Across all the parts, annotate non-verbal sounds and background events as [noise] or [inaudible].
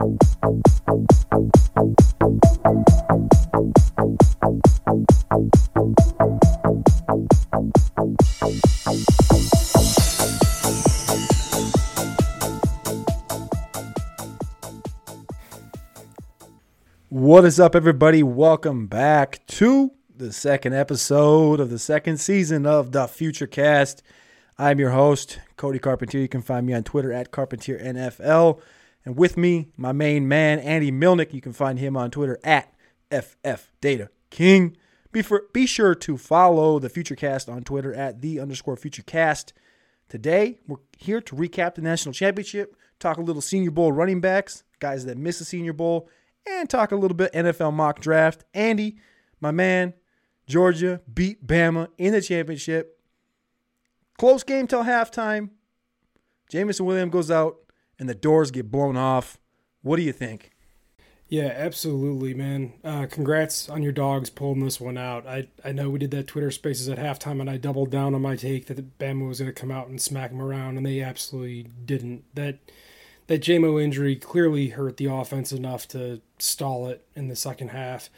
What is up, everybody? Welcome back to the second episode of the second season of the Futurecast. I'm your host, Cody Carpentier. You can find me on Twitter at CarpentierNFL. And with me, my main man, Andy Mlyniec. You can find him on Twitter at FFDataKing. Be, for, be sure to follow the Futurecast on Twitter at the underscore Futurecast. Today, we're here to recap the national championship, talk a little Senior Bowl running backs, guys that miss the Senior Bowl, and talk a little bit NFL mock draft. Andy, my man, Georgia beat Bama in the championship. Close game till halftime. Jameson Williams goes out and the doors get blown off. What do you think? Yeah, absolutely, man. Uh, congrats on your dogs pulling this one out. I, I know we did that Twitter Spaces at halftime, and I doubled down on my take that Bama was going to come out and smack them around, and they absolutely didn't. That that Jamo injury clearly hurt the offense enough to stall it in the second half.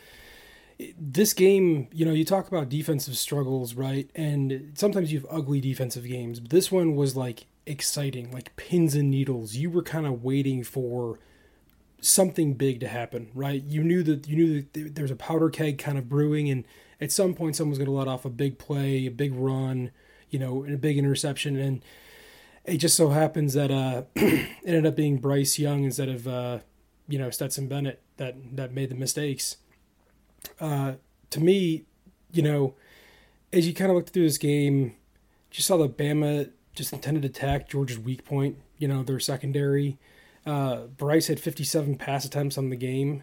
This game, you know, you talk about defensive struggles, right? And sometimes you have ugly defensive games, but this one was like exciting, like pins and needles. You were kind of waiting for something big to happen, right? You knew that you knew that there's a powder keg kind of brewing, and at some point, someone's going to let off a big play, a big run, you know, and a big interception, and it just so happens that uh, [clears throat] it ended up being Bryce Young instead of uh, you know Stetson Bennett that that made the mistakes. Uh, to me, you know, as you kind of looked through this game, just saw the Bama just intended to attack Georgia's weak point. You know, their secondary. Uh, Bryce had 57 pass attempts on the game,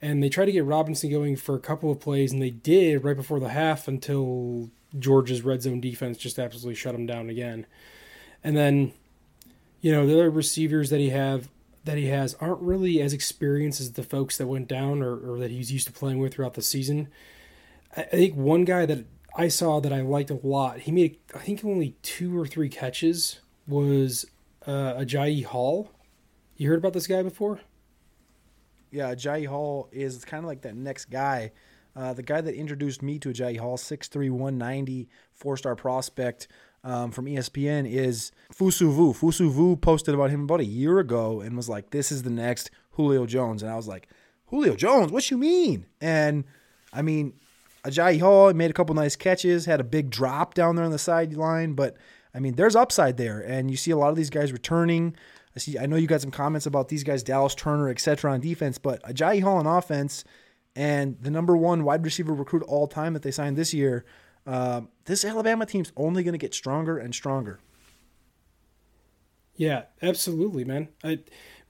and they tried to get Robinson going for a couple of plays, and they did right before the half until Georgia's red zone defense just absolutely shut him down again. And then, you know, the other receivers that he have that he has aren't really as experienced as the folks that went down or, or that he's used to playing with throughout the season. I, I think one guy that I saw that I liked a lot, he made I think only two or three catches was uh, Agiye Hall. You heard about this guy before? Yeah, Agiye Hall is kind of like that next guy. Uh, the guy that introduced me to Agiye Hall, 6'3", 190, four-star prospect um, from ESPN is Fusu Vu. Fusu Vu posted about him about a year ago and was like, "This is the next Julio Jones," and I was like, "Julio Jones? What you mean?" And I mean, Agiye Hall made a couple nice catches, had a big drop down there on the sideline, but I mean, there's upside there, and you see a lot of these guys returning. I see. I know you got some comments about these guys, Dallas Turner, etc. on defense, but Agiye Hall on offense and the number one wide receiver recruit all time that they signed this year uh, this Alabama team's only going to get stronger and stronger. Yeah, absolutely, man. I,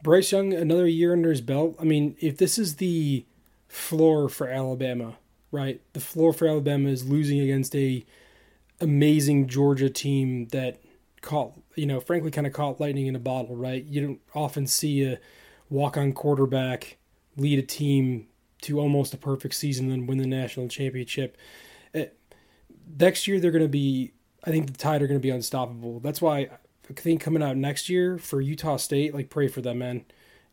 Bryce Young, another year under his belt. I mean, if this is the floor for Alabama, right? The floor for Alabama is losing against a amazing Georgia team that caught, you know, frankly, kind of caught lightning in a bottle, right? You don't often see a walk-on quarterback lead a team to almost a perfect season and win the national championship eh, next year they're going to be. I think the Tide are going to be unstoppable. That's why I think coming out next year for Utah State, like pray for them, man.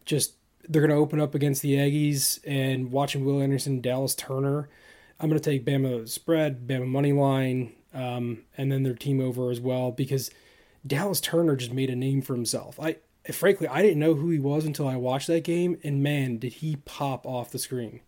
Just they're going to open up against the Aggies and watching Will Anderson, Dallas Turner. I'm going to take Bama spread, Bama money line, um, and then their team over as well because Dallas Turner just made a name for himself. I frankly I didn't know who he was until I watched that game, and man, did he pop off the screen.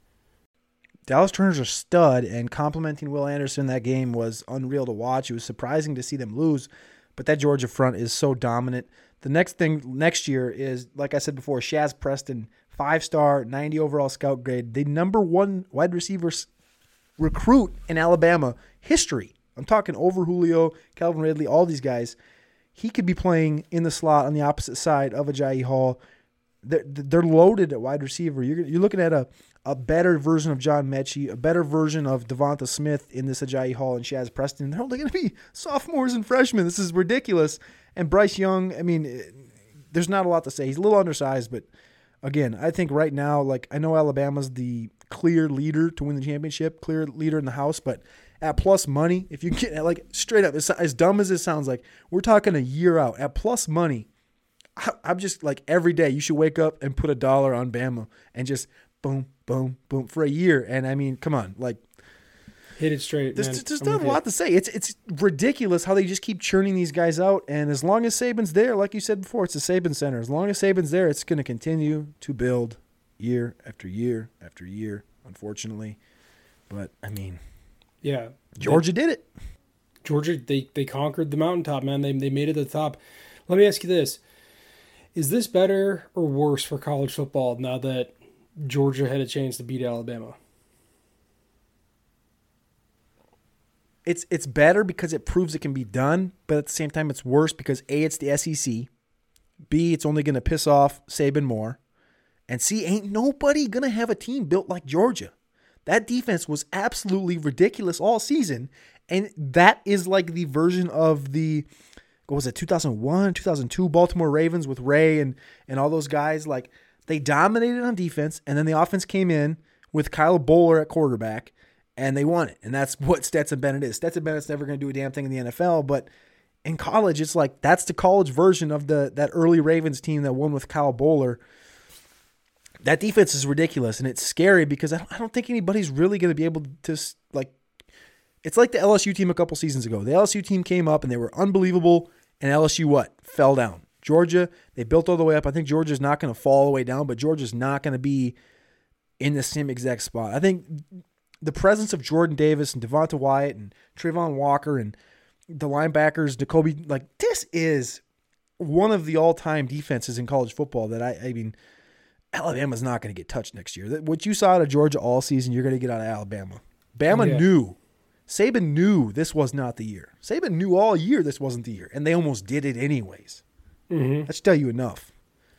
Dallas Turner's a stud, and complimenting Will Anderson that game was unreal to watch. It was surprising to see them lose, but that Georgia front is so dominant. The next thing next year is, like I said before, Shaz Preston, five star, 90 overall scout grade, the number one wide receiver recruit in Alabama history. I'm talking over Julio, Calvin Ridley, all these guys. He could be playing in the slot on the opposite side of Agiye Hall. They're, they're loaded at wide receiver. You're, you're looking at a a better version of John Metchie, a better version of Devonta Smith in this Agiye Hall and Shaz Preston. They're only going to be sophomores and freshmen. This is ridiculous. And Bryce Young, I mean, eh, there's not a lot to say. He's a little undersized, but again, I think right now, like I know Alabama's the clear leader to win the championship, clear leader in the house, but at plus money, if you get like straight up, as dumb as it sounds like, we're talking a year out at plus money. I, I'm just like every day you should wake up and put a dollar on Bama and just boom, boom, boom for a year. And I mean, come on, like hit it straight. There's, man. there's not a lot to say. It's it's ridiculous how they just keep churning these guys out. And as long as Saban's there, like you said before, it's the Saban Center. As long as Saban's there, it's going to continue to build year after year after year. Unfortunately, but I mean, Yeah, Georgia did it. Georgia, they they conquered the mountaintop, man. They they made it to the top. Let me ask you this: Is this better or worse for college football now that Georgia had a chance to beat Alabama? It's it's better because it proves it can be done, but at the same time, it's worse because a it's the SEC, b it's only going to piss off Saban more, and c ain't nobody going to have a team built like Georgia. That defense was absolutely ridiculous all season, and that is like the version of the what was it 2001 2002 Baltimore Ravens with Ray and and all those guys. Like they dominated on defense and then the offense came in with Kyle Boller at quarterback and they won it and that's what Stetson Bennett is Stetson Bennett's never going to do a damn thing in the NFL but in college it's like that's the college version of the that early Ravens team that won with Kyle Boller that defense is ridiculous and it's scary because I don't, I don't think anybody's really going to be able to like it's like the LSU team a couple seasons ago. The LSU team came up and they were unbelievable, and LSU what? Fell down. Georgia, they built all the way up. I think Georgia's not going to fall all the way down, but Georgia's not going to be in the same exact spot. I think the presence of Jordan Davis and Devonte Wyatt and Travon Walker and the linebackers, Jacoby, like this is one of the all-time defenses in college football that I, I mean, Alabama's not going to get touched next year. What you saw out of Georgia all season, you're going to get out of Alabama. Bama Yeah. knew Saban knew this was not the year. Saban knew all year this wasn't the year, and they almost did it anyways. Mm-hmm. That should tell you enough.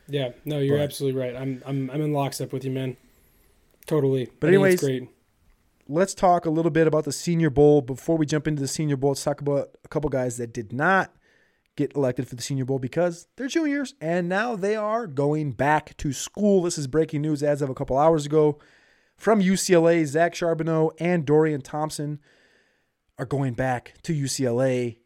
Yeah, no, you're But- absolutely right. I'm I'm I'm in lockstep with you, man. Totally. But anyways, great. Let's talk a little bit about the Senior Bowl. Before we jump into the Senior Bowl, let's talk about a couple guys that did not get elected for the Senior Bowl because they're juniors and now they are going back to school. This is breaking news as of a couple hours ago from UCLA. Zach Charbonnet and Dorian Thompson are going back to UCLA.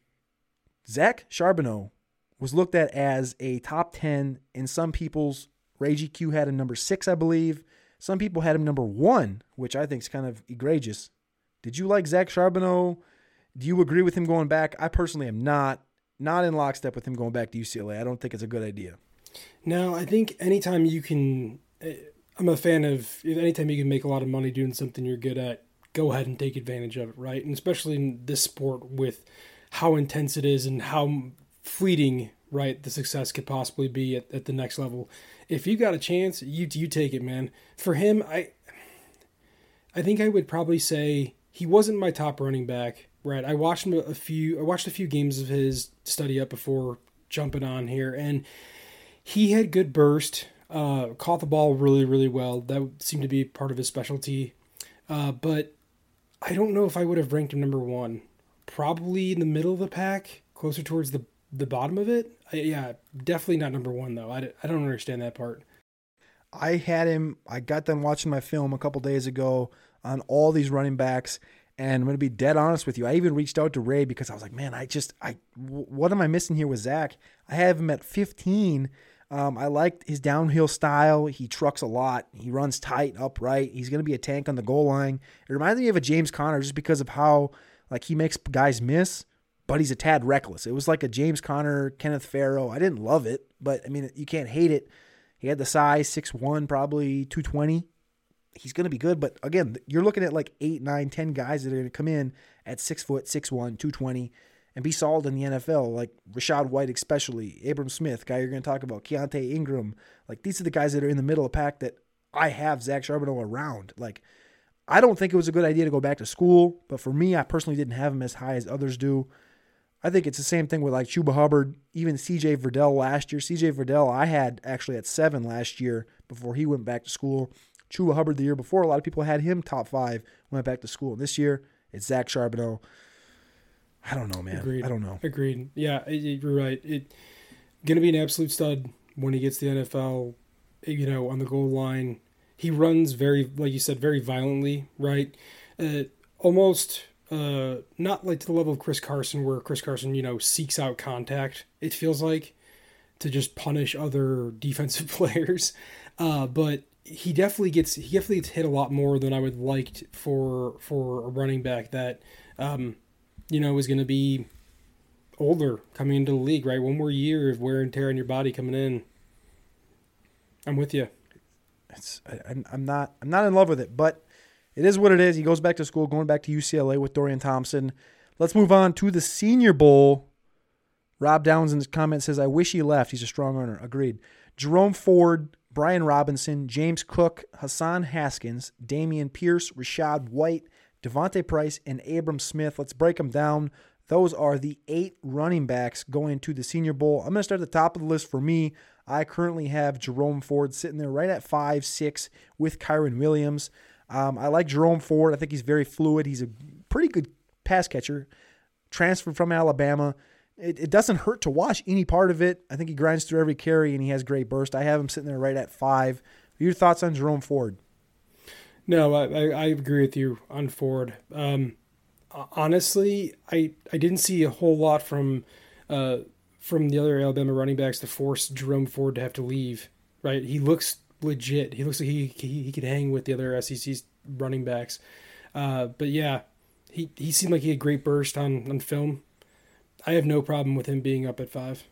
Zach Charbonnet was looked at as a top 10 in some people's. Ray GQ had a number six, I believe. Some people had him number one, which I think is kind of egregious. Did you like Zach Charbonnet? Do you agree with him going back? I personally am not. Not in lockstep with him going back to UCLA. I don't think it's a good idea. No, I think anytime you can, eh, I'm a fan of anytime you can make a lot of money doing something you're good at, go ahead and take advantage of it, right? And especially in this sport with how intense it is and how fleeting, right, the success could possibly be at, at the next level. If you got a chance, you you take it, man. For him, I I think I would probably say he wasn't my top running back. Right, I watched him a few. I watched a few games of his study up before jumping on here, and he had good burst. Uh, caught the ball really, really well. That seemed to be part of his specialty. Uh, but I don't know if I would have ranked him number one. Probably in the middle of the pack, closer towards the the bottom of it. I, yeah, definitely not number one though. I, I don't understand that part. I had him. I got done watching my film a couple days ago on all these running backs, and I'm going to be dead honest with you. I even reached out to Ray because I was like, man, I just, I, what am I missing here with Zach? I have him at 15. Um, I liked his downhill style. He trucks a lot. He runs tight, upright. He's going to be a tank on the goal line. It reminds me of a James Conner just because of how, like, he makes guys miss, but he's a tad reckless. It was like a James Conner, Kenneth Farrow. I didn't love it, but I mean, you can't hate it. He had the size, 6'1, probably 220. He's going to be good. But again, you're looking at like eight, nine, 10 guys that are going to come in at 6 foot, 6'1, 220 and be solid in the NFL, like Rachaad White, especially, Abram Smith, guy you're going to talk about, Keaontay Ingram. Like these are the guys that are in the middle of pack that I have Zach Charbonnet around. Like, I don't think it was a good idea to go back to school, but for me, I personally didn't have him as high as others do. I think it's the same thing with like Chuba Hubbard, even CJ Verdell last year. CJ Verdell, I had actually at seven last year before he went back to school. Chuba Hubbard the year before, a lot of people had him top five, went back to school. And this year, it's Zach Charbonnet. I don't know, man. Agreed. I don't know. Agreed. Yeah, you're right. It gonna be an absolute stud when he gets to the NFL. You know, on the goal line, he runs very, like you said, very violently. Right, uh, almost uh, not like to the level of Chris Carson, where Chris Carson, you know, seeks out contact. It feels like to just punish other [laughs] defensive players. Uh, but he definitely gets he definitely gets hit a lot more than I would like for for a running back that um, you know is going to be older coming into the league. Right, one more year of wear and tear on your body coming in. I'm with you. It's I, I'm not I'm not in love with it, but it is what it is. He goes back to school, going back to UCLA with Dorian Thompson. Let's move on to the Senior Bowl. Rob Downs in his comment says, "I wish he left. He's a strong runner." Agreed. Jerome Ford, Brian Robinson, James Cook, Hassan Haskins, Dameon Pierce, Rachaad White, D'Vonte Price, and Abram Smith. Let's break them down. Those are the eight running backs going to the Senior Bowl. I'm going to start at the top of the list for me. I currently have Jerome Ford sitting there right at five, six with Kyren Williams. Um, I like Jerome Ford. I think he's very fluid. He's a pretty good pass catcher. Transferred from Alabama. It, it doesn't hurt to watch any part of it. I think he grinds through every carry and he has great burst. I have him sitting there right at five. Your thoughts on Jerome Ford? No, I, I agree with you on Ford. Um, honestly, I I didn't see a whole lot from uh, from the other Alabama running backs to force Jerome Ford to have to leave. Right, he looks legit. He looks like he he, he could hang with the other SEC running backs. Uh, but yeah, he he seemed like he had great burst on on film. I have no problem with him being up at five.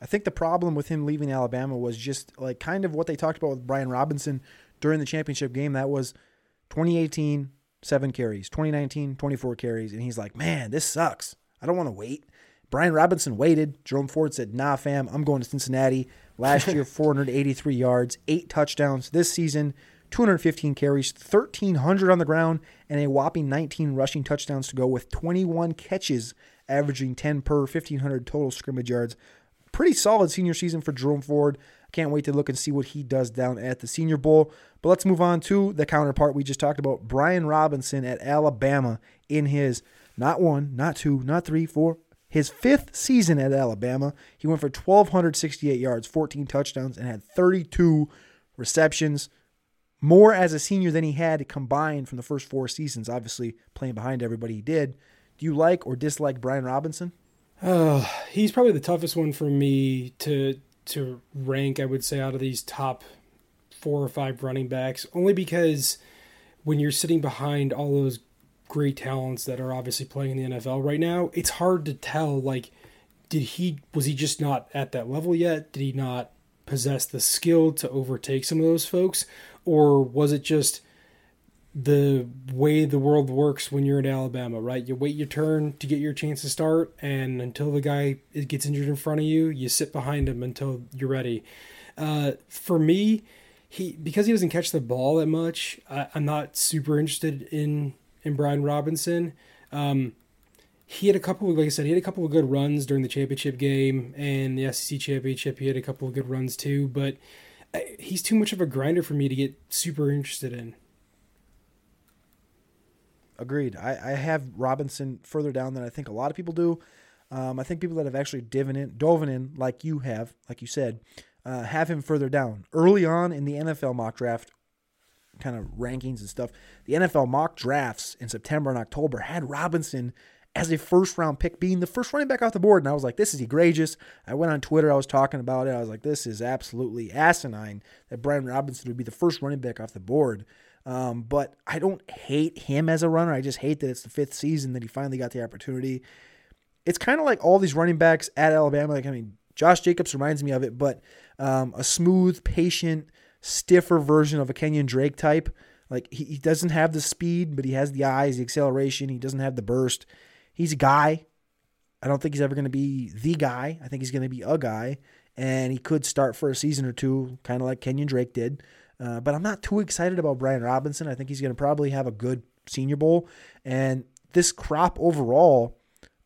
I think the problem with him leaving Alabama was just like kind of what they talked about with Brian Robinson during the championship game. That was 2018, seven carries, 2019, 24 carries. And he's like, man, this sucks. I don't want to wait. Brian Robinson waited. Jerome Ford said, nah, fam, I'm going to Cincinnati. Last [laughs] year, 483 yards, eight touchdowns. This season, 215 carries, 1,300 on the ground, and a whopping 19 rushing touchdowns to go with 21 catches, averaging 10 per 1,500 total scrimmage yards. Pretty solid senior season for Jerome Ford. Can't wait to look and see what he does down at the Senior Bowl. But let's move on to the counterpart we just talked about Brian Robinson at Alabama in his not one, not two, not three, four, his fifth season at Alabama. He went for 1,268 yards, 14 touchdowns, and had 32 receptions. More as a senior than he had combined from the first four seasons, obviously playing behind everybody he did. Do you like or dislike Brian Robinson? Uh, he's probably the toughest one for me to to rank. I would say out of these top four or five running backs, only because when you're sitting behind all those great talents that are obviously playing in the NFL right now, it's hard to tell. Like, did he was he just not at that level yet? Did he not possess the skill to overtake some of those folks, or was it just the way the world works when you're in Alabama, right? You wait your turn to get your chance to start, and until the guy gets injured in front of you, you sit behind him until you're ready. Uh, for me, he because he doesn't catch the ball that much, I, am not super interested in in Brian Robinson. Um, he had a couple, of, like I said, he had a couple of good runs during the championship game and the SEC championship. He had a couple of good runs too, but uh, he's too much of a grinder for me to get super interested in. Agreed. I, I have Robinson further down than I think a lot of people do. Um, I think people that have actually diven in, dove in, like you have, like you said, uh, have him further down. Early on in the NFL mock draft, kind of rankings and stuff, the NFL mock drafts in September and October had Robinson as a first round pick, being the first running back off the board. And I was like, this is egregious. I went on Twitter, I was talking about it. I was like, this is absolutely asinine that Brian Robinson would be the first running back off the board. Um, but I don't hate him as a runner. I just hate that it's the fifth season that he finally got the opportunity. It's kind of like all these running backs at Alabama. Like, I mean, Josh Jacobs reminds me of it, but um, a smooth, patient, stiffer version of a Kenyon Drake type. Like, he, he doesn't have the speed, but he has the eyes, the acceleration. He doesn't have the burst. He's a guy. I don't think he's ever going to be the guy. I think he's going to be a guy, and he could start for a season or two, kind of like Kenyon Drake did. Uh, but I'm not too excited about Brian Robinson. I think he's going to probably have a good Senior Bowl. And this crop overall,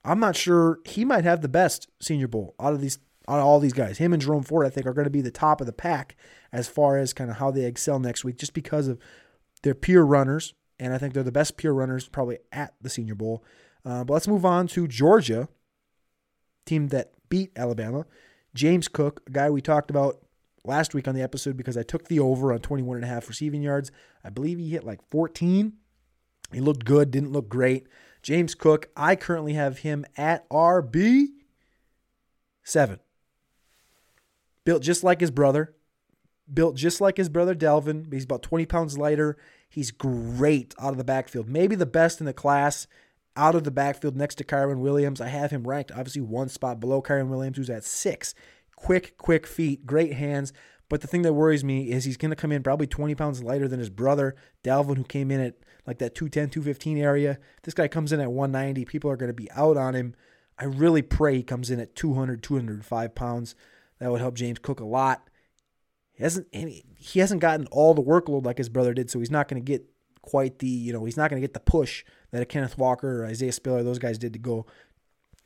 I'm not sure he might have the best Senior Bowl out of these of all these guys. Him and Jerome Ford, I think, are going to be the top of the pack as far as kind of how they excel next week, just because of their peer runners. And I think they're the best peer runners probably at the Senior Bowl. Uh, but let's move on to Georgia, team that beat Alabama. James Cook, a guy we talked about last week on the episode because I took the over on 21 and a half receiving yards. I believe he hit like 14. He looked good, didn't look great. James Cook, I currently have him at RB 7. Built just like his brother, built just like his brother Dalvin. He's about 20 pounds lighter. He's great out of the backfield, maybe the best in the class out of the backfield next to Kyren Williams. I have him ranked obviously one spot below Kyren Williams, who's at six. Quick, quick feet, great hands. But the thing that worries me is he's going to come in probably 20 pounds lighter than his brother, Dalvin, who came in at like that 210, 215 area. This guy comes in at 190. People are going to be out on him. I really pray he comes in at 200, 205 pounds. That would help James Cook a lot. He hasn't he hasn't gotten all the workload like his brother did, so he's not going to get quite the you know he's not going to get the push that a Kenneth Walker or Isaiah Spiller those guys did to go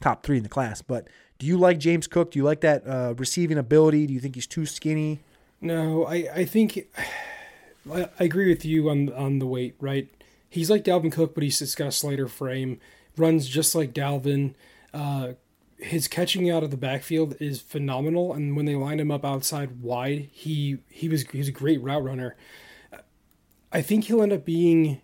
top three in the class. But do you like James Cook? Do you like that uh, receiving ability? Do you think he's too skinny? No, I I think I agree with you on on the weight. Right, he's like Dalvin Cook, but he's just got a slighter frame. Runs just like Dalvin. Uh, his catching out of the backfield is phenomenal, and when they line him up outside wide, he he was he's a great route runner. I think he'll end up being,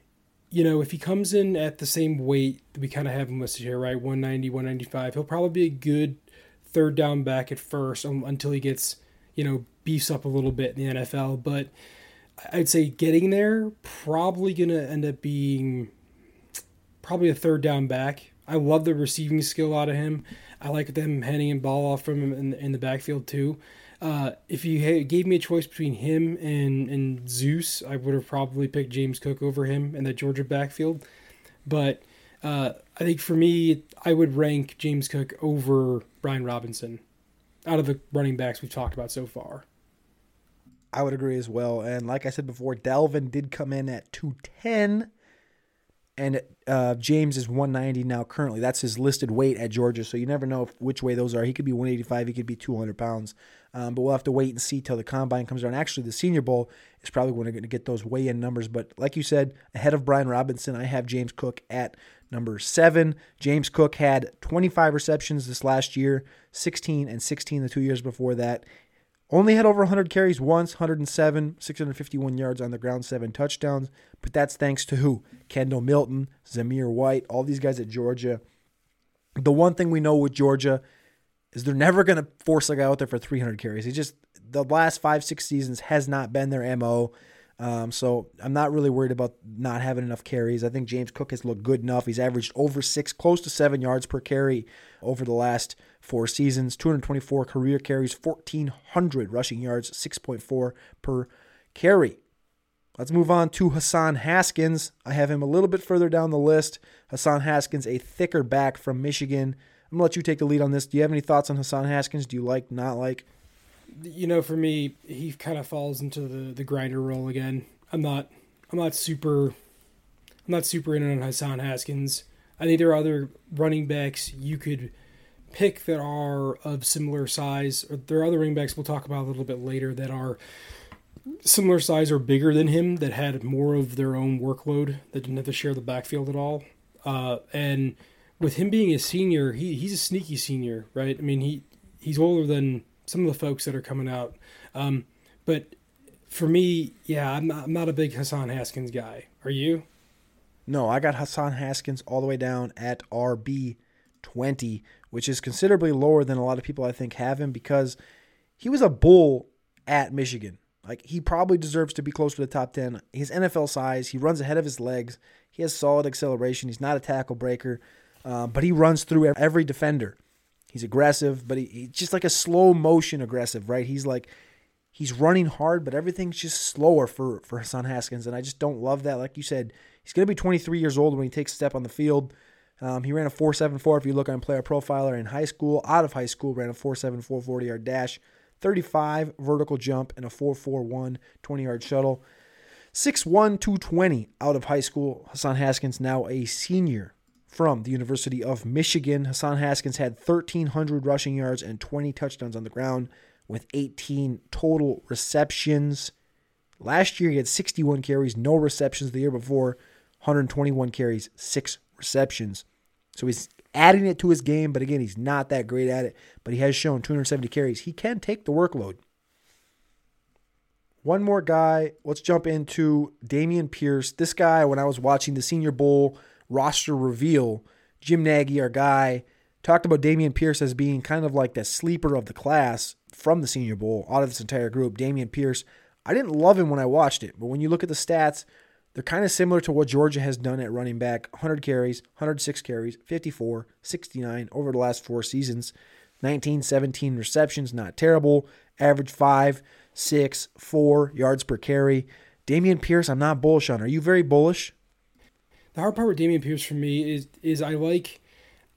you know, if he comes in at the same weight that we kind of have him listed here, right, 190, 195, he'll probably be a good third down back at first um, until he gets, you know, beefs up a little bit in the NFL. But I'd say getting there probably gonna end up being probably a third down back. I love the receiving skill out of him. I like them handing him ball off from him in, in the backfield too. Uh, if you gave me a choice between him and, and Zeus, I would have probably picked James Cook over him in that Georgia backfield. But uh, I think for me, I would rank James Cook over Brian Robinson out of the running backs we've talked about so far. I would agree as well. And like I said before, Dalvin did come in at 210 and uh, James is 190 now currently. That's his listed weight at Georgia, so you never know which way those are. He could be 185, he could be 200 pounds, um, but we'll have to wait and see till the combine comes around. Actually, the Senior Bowl is probably when we're going to get those weigh-in numbers, but like you said, ahead of Brian Robinson, I have James Cook at number seven. James Cook had 25 receptions this last year, 16 and 16 the two years before that. Only had over 100 carries once, 107, 651 yards on the ground, seven touchdowns. But that's thanks to who? Kendall Milton, Zamir White, all these guys at Georgia. The one thing we know with Georgia is they're never going to force a guy out there for 300 carries. He just, the last five, six seasons has not been their MO. Um, so I'm not really worried about not having enough carries. I think James Cook has looked good enough. He's averaged over six, close to seven yards per carry over the last four seasons, 224 career carries, 1,400 rushing yards, 6.4 per carry. Let's move on to Hassan Haskins. I have him a little bit further down the list. Hassan Haskins, a thicker back from Michigan. I'm gonna let you take the lead on this. Do you have any thoughts on Hassan Haskins? Do you like, not like? You know, for me, he kind of falls into the the grinder role again. I'm not, I'm not super, I'm not super in on Hassan Haskins. I think there are other running backs you could pick that are of similar size. There are other running backs we'll talk about a little bit later that are similar size or bigger than him that had more of their own workload that didn't have to share the backfield at all. Uh, and with him being a senior, he he's a sneaky senior, right? I mean he he's older than some of the folks that are coming out. Um, but for me, yeah, I'm not, I'm not a big Hassan Haskins guy. Are you? No, I got Hassan Haskins all the way down at RB 20, which is considerably lower than a lot of people I think have him because he was a bull at Michigan. Like he probably deserves to be close to the top 10. His NFL size, he runs ahead of his legs. He has solid acceleration. He's not a tackle breaker, uh, but he runs through every defender. He's aggressive, but he, he's just like a slow motion aggressive, right? He's like he's running hard, but everything's just slower for for Hassan Haskins, and I just don't love that. Like you said, he's going to be 23 years old when he takes a step on the field. Um, he ran a 4.74 if you look on Player Profiler in high school. Out of high school, ran a 4.74 40 yard dash, 35 vertical jump, and a 4.41 20 yard shuttle. 6'1, 220 out of high school. Hassan Haskins, now a senior from the University of Michigan. Hassan Haskins had 1,300 rushing yards and 20 touchdowns on the ground with 18 total receptions. Last year, he had 61 carries, no receptions. The year before, 121 carries, six receptions. So he's adding it to his game, but again, he's not that great at it. But he has shown 270 carries. He can take the workload. One more guy. Let's jump into Dameon Pierce. This guy, when I was watching the Senior Bowl roster reveal, Jim Nagy, our guy, talked about Dameon Pierce as being kind of like the sleeper of the class. from the Senior Bowl out of this entire group. Dameon Pierce, I didn't love him when I watched it, but when you look at the stats, they're kind of similar to what Georgia has done at running back 100 carries, 106 carries, 54, 69 over the last four seasons. 19, 17 receptions, not terrible. Average 5, 6, 4 yards per carry. Dameon Pierce, I'm not bullish on. Are you very bullish? The hard part with Dameon Pierce for me is is I like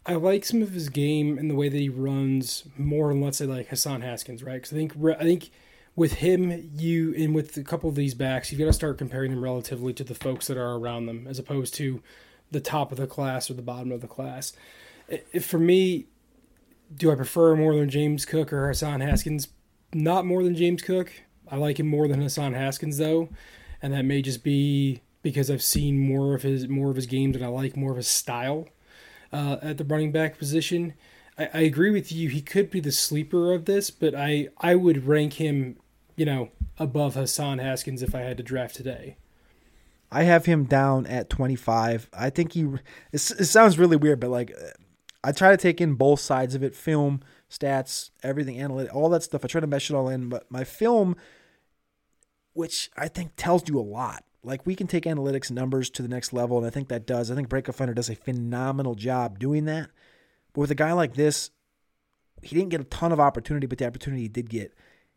I like some of his game and the way that he runs more than let's say like Hassan Haskins, right? Because I think I think with him, you and with a couple of these backs, you've got to start comparing them relatively to the folks that are around them, as opposed to the top of the class or the bottom of the class. If, for me, do I prefer more than James Cook or Hassan Haskins? Not more than James Cook. I like him more than Hassan Haskins though, and that may just be because I've seen more of his more of his games and I like more of his style uh, at the running back position. I, I agree with you. He could be the sleeper of this, but I I would rank him, you know, above Hassan Haskins if I had to draft today. I have him down at 25. I think he. It, sounds really weird, but like, I try to take in both sides of it: film, stats, everything, analytic, all that stuff. I try to mesh it all in. But my film, which I think tells you a lot, like we can take analytics numbers to the next level, and I think that does. I think Break Finder does a phenomenal job doing that. But with a guy like this, he didn't get a ton of opportunity, but the opportunity he did get,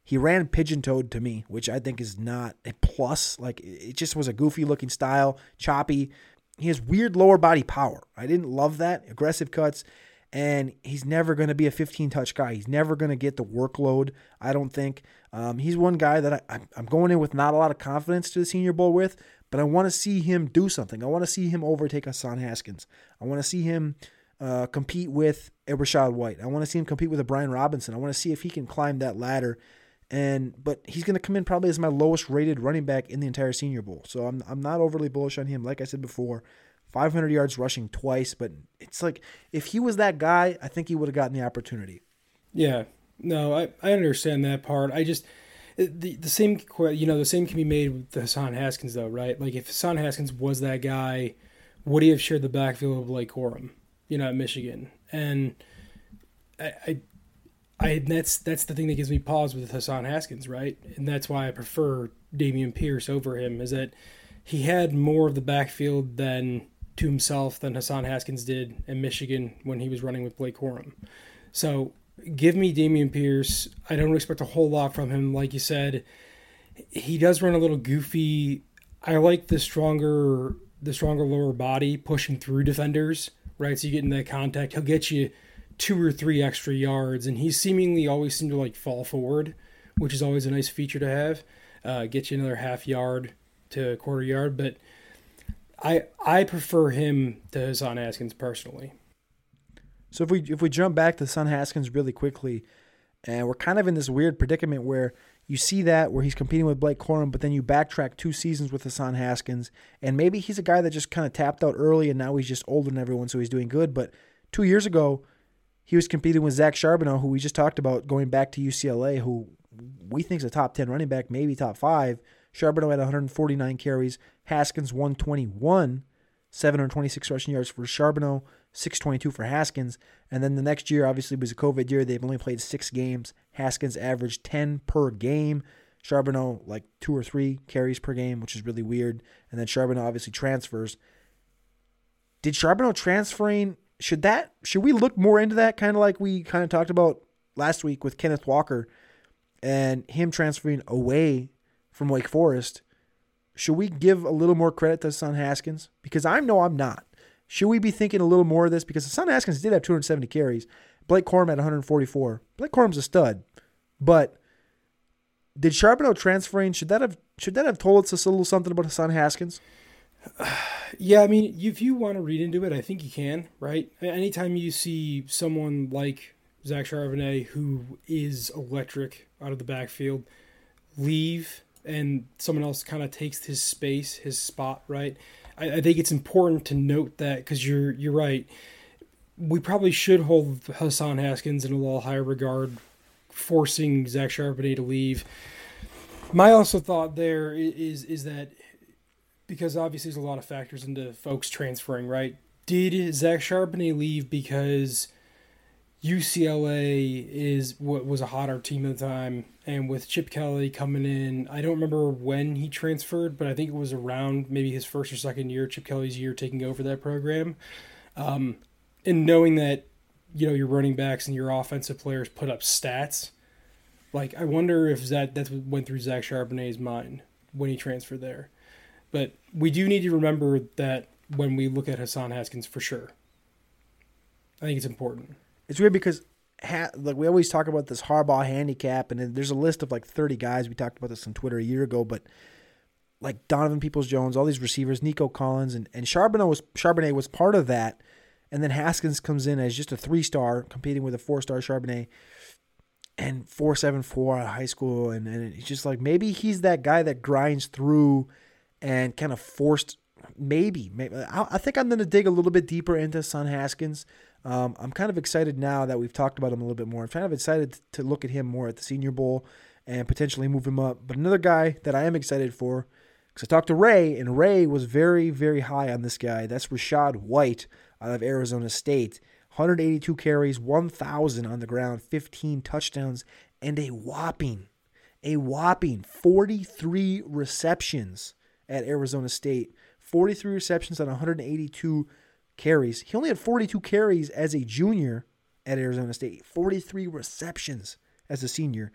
he ran pigeon toed to me, which I think is not a plus. Like it just was a goofy looking style, choppy. He has weird lower body power. I didn't love that. Aggressive cuts and he's never going to be a 15 touch guy. He's never going to get the workload, I don't think. Um, he's one guy that I, I'm going in with not a lot of confidence to the Senior Bowl with, but I want to see him do something. I want to see him overtake Hassan Haskins. I want to see him uh, compete with a Rachaad White. I want to see him compete with a Brian Robinson. I want to see if he can climb that ladder. And but he's going to come in probably as my lowest rated running back in the entire Senior Bowl. So I'm I'm not overly bullish on him. Like I said before, 500 yards rushing twice, but it's like if he was that guy, I think he would have gotten the opportunity. Yeah, no, I, I understand that part. I just the the same you know the same can be made with Hassan Haskins though, right? Like if Hassan Haskins was that guy, would he have shared the backfield with Blake Corum, you know, at Michigan? And I, I I that's that's the thing that gives me pause with Hassan Haskins, right? And that's why I prefer Dameon Pierce over him. Is that he had more of the backfield than to himself than Hassan Haskins did in Michigan when he was running with Blake Corum. So give me Dameon Pierce. I don't expect a whole lot from him. Like you said, he does run a little goofy. I like the stronger the stronger lower body pushing through defenders, right? So you get in that contact. He'll get you two or three extra yards, and he seemingly always seems to like fall forward, which is always a nice feature to have. Uh, get you another half yard to a quarter yard, but I I prefer him to Hassan Haskins personally. So if we if we jump back to Hassan Haskins really quickly, and we're kind of in this weird predicament where you see that where he's competing with Blake Corum, but then you backtrack two seasons with Hassan Haskins, and maybe he's a guy that just kind of tapped out early, and now he's just older than everyone, so he's doing good. But two years ago, he was competing with Zach Charbonnet, who we just talked about going back to UCLA, who we think is a top ten running back, maybe top five. Charbonnet had 149 carries, Haskins 121, 726 rushing yards for Charbonnet, 622 for Haskins. And then the next year, obviously, was a COVID year. They've only played six games. Haskins averaged 10 per game. Charbonnet, like two or three carries per game, which is really weird. And then Charbonnet obviously transfers. Did Charbonnet transferring, should that, should we look more into that? Kind of like we kind of talked about last week with Kenneth Walker and him transferring away from Wake Forest. Should we give a little more credit to Son Haskins? Because I know I'm not. Should we be thinking a little more of this? Because Son Haskins did have 270 carries. Blake Corum had 144. Blake Corum's a stud. But did Charbonnet transferring, should that have should that have told us a little something about Hassan Haskins? Yeah, I mean, if you want to read into it, I think you can, right? Anytime you see someone like Zach Charbonnet, who is electric out of the backfield, leave and someone else kind of takes his space, his spot, right? I, I think it's important to note that because you're you're right. We probably should hold Hassan Haskins in a little higher regard, forcing Zach Charbonnet to leave. My also thought there is is that because obviously there's a lot of factors into folks transferring, right? Did Zach Charbonnet leave because UCLA is what was a hotter team at the time, and with Chip Kelly coming in, I don't remember when he transferred, but I think it was around maybe his first or second year, Chip Kelly's year, taking over that program. Um, and knowing that you know your running backs and your offensive players put up stats, like I wonder if that that's what went through Zach Charbonnet's mind when he transferred there. But we do need to remember that when we look at Hassan Haskins for sure. I think it's important. It's weird because ha- like we always talk about this Harbaugh handicap, and there's a list of like 30 guys. We talked about this on Twitter a year ago, but like Donovan Peoples Jones, all these receivers, Nico Collins, and and Charbonnet was Charbonnet was part of that, and then Haskins comes in as just a three star competing with a four star Charbonnet. And four seven four of high school, and, and it's just like maybe he's that guy that grinds through and kind of forced maybe, maybe I, I think I'm going to dig a little bit deeper into Son Haskins um, I'm kind of excited now that we've talked about him a little bit more. I'm kind of excited to look at him more at the Senior Bowl and potentially move him up. But another guy that I am excited for, because I talked to Ray, and Ray was very, very high on this guy. That's Rachaad White out of Arizona State. 182 carries, 1,000 on the ground, 15 touchdowns, and a whopping, a whopping 43 receptions at Arizona State. 43 receptions on 182 carries. He only had 42 carries as a junior at Arizona State, 43 receptions as a senior.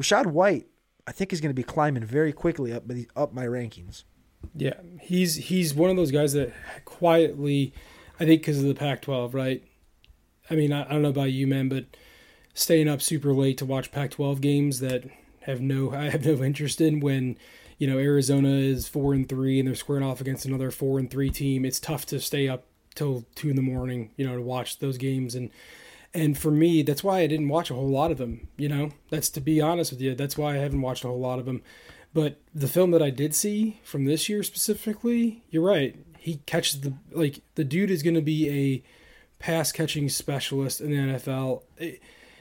Rachaad White, I think, is going to be climbing very quickly up up my rankings. Yeah, he's he's one of those guys that quietly, I think, because of the Pac-12, right? I mean, I, I don't know about you, man, but staying up super late to watch Pac-12 games that have no I have no interest in when you know Arizona is four and three and they're squaring off against another four and three team. It's tough to stay up till two in the morning, you know, to watch those games. And and for me, that's why I didn't watch a whole lot of them. You know, that's to be honest with you, that's why I haven't watched a whole lot of them. But the film that I did see from this year specifically, you're right. He catches the like the dude is going to be a pass catching specialist in the NFL. It, eh,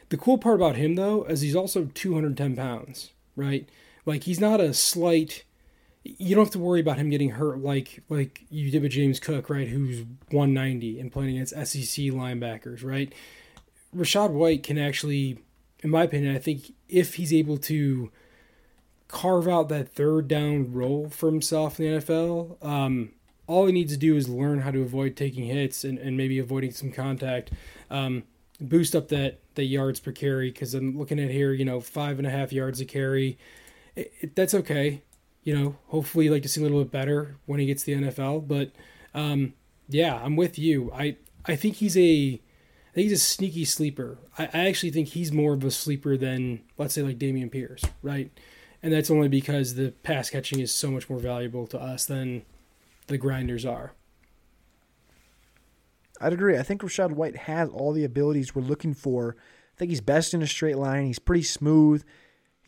the cool part about him though is he's also 210 pounds, right? Like he's not a slight you don't have to worry about him getting hurt like like you did with James Cook, right? Who's 190 and playing against SEC linebackers, right? Rashad White can actually, in my opinion, I think if he's able to carve out that third down role for himself in the NFL, um, all he needs to do is learn how to avoid taking hits and, and maybe avoiding some contact. Um, boost up that the yards per carry because I'm looking at here, you know, five and a half yards a carry. It, it, that's okay you know, hopefully like to see a little bit better when he gets the NFL. But um, yeah, I'm with you. I I think he's a I think he's a sneaky sleeper. I, I actually think he's more of a sleeper than let's say like Dameon Pierce, right? And that's only because the pass catching is so much more valuable to us than the grinders are. I'd agree. I think Rashad White has all the abilities we're looking for. I think he's best in a straight line. He's pretty smooth.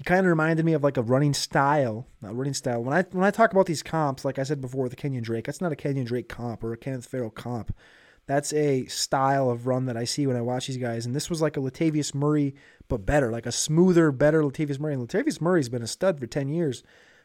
Kind of reminded me of like a running style, not running style. When I when I talk about these comps, like I said before, the Kenyon Drake, that's not a Kenyon Drake comp or a Kenneth Farrell comp. That's a style of run that I see when I watch these guys. And this was like a Latavius Murray, but better, like a smoother, better Latavius Murray. And Latavius Murray's been a stud for 10 years.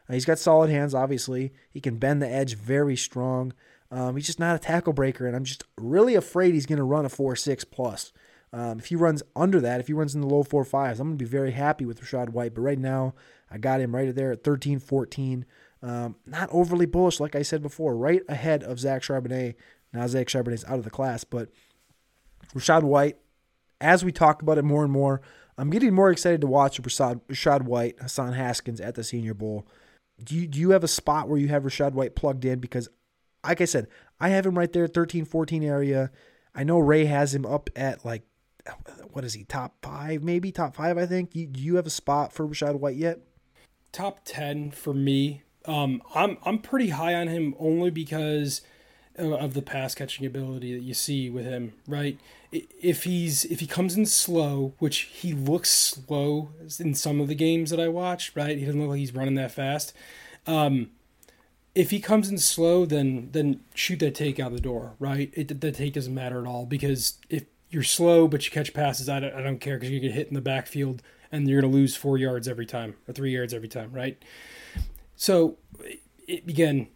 Uh, he's got solid hands, obviously. He can bend the edge very strong. Um, he's just not a tackle breaker. And I'm just really afraid he's going to run a 4 6 plus. Um, if he runs under that, if he runs in the low four fives, I'm going to be very happy with Rachaad White. But right now, I got him right there at 13 14. Um, not overly bullish, like I said before, right ahead of Zach Charbonnet. Now, Zach Charbonnet's out of the class, but Rachaad White, as we talk about it more and more, I'm getting more excited to watch Rachaad, White, Hassan Haskins at the Senior Bowl. Do you, do you have a spot where you have Rachaad White plugged in? Because, like I said, I have him right there, 13 14 area. I know Ray has him up at like what is he top five maybe top five I think. You, do you have a spot for Rachaad White yet? Top ten for me. Um, I'm I'm pretty high on him only because of the pass catching ability that you see with him. Right, if he's if he comes in slow, which he looks slow in some of the games that I watch. Right, he doesn't look like he's running that fast. Um, if he comes in slow, then then shoot that take out the door. Right, it, the take doesn't matter at all because if you're slow, but you catch passes. I don't, I don't care because you get hit in the backfield and you're going to lose four yards every time or three yards every time, right? So, it, again,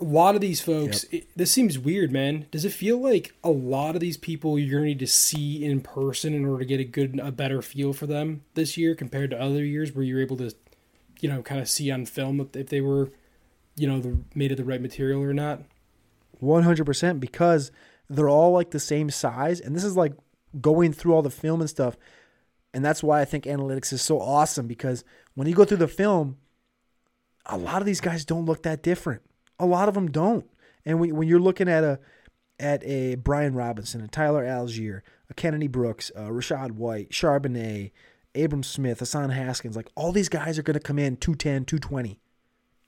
a lot of these folks, it, this seems weird, man. Does it feel like a lot of these people you're going to need to see in person in order to get a good, a better feel for them this year compared to other years where you're able to, you know, kind of see on film if they were, you know, the, made of the right material or not? 100% because they're all like the same size. And this is like going through all the film and stuff. And that's why I think analytics is so awesome because when you go through the film, a lot of these guys don't look that different. A lot of them don't. And when, when you're looking at a at a Brian Robinson, a Tyler Allgeier, a Kennedy Brooks, a Rachaad White, Charbonnet, Abram Smith, Hassan Haskins, like all these guys are going to come in 210, 220.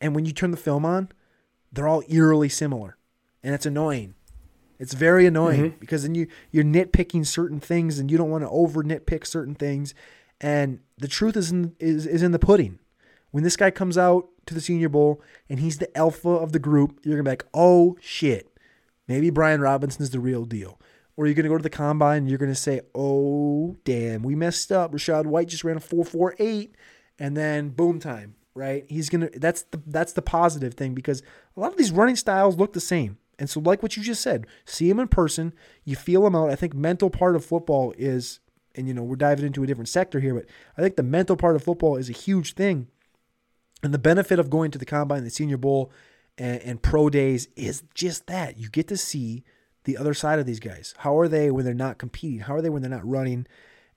And when you turn the film on, they're all eerily similar. And it's annoying. It's very annoying mm-hmm. because then you you're nitpicking certain things and you don't want to over nitpick certain things. And the truth is in is, is in the pudding. When this guy comes out to the Senior Bowl and he's the alpha of the group, you're gonna be like, oh shit, maybe Brian Robinson is the real deal. Or you're gonna go to the combine and you're gonna say, oh damn, we messed up. Rachaad White just ran a four four eight, and then boom time, right? He's gonna. That's the that's the positive thing because a lot of these running styles look the same. And so, like what you just said, see him in person, you feel him out. I think mental part of football is, and you know, we're diving into a different sector here, but I think the mental part of football is a huge thing. And the benefit of going to the combine, the Senior Bowl, and, and pro days is just that you get to see the other side of these guys. How are they when they're not competing? How are they when they're not running?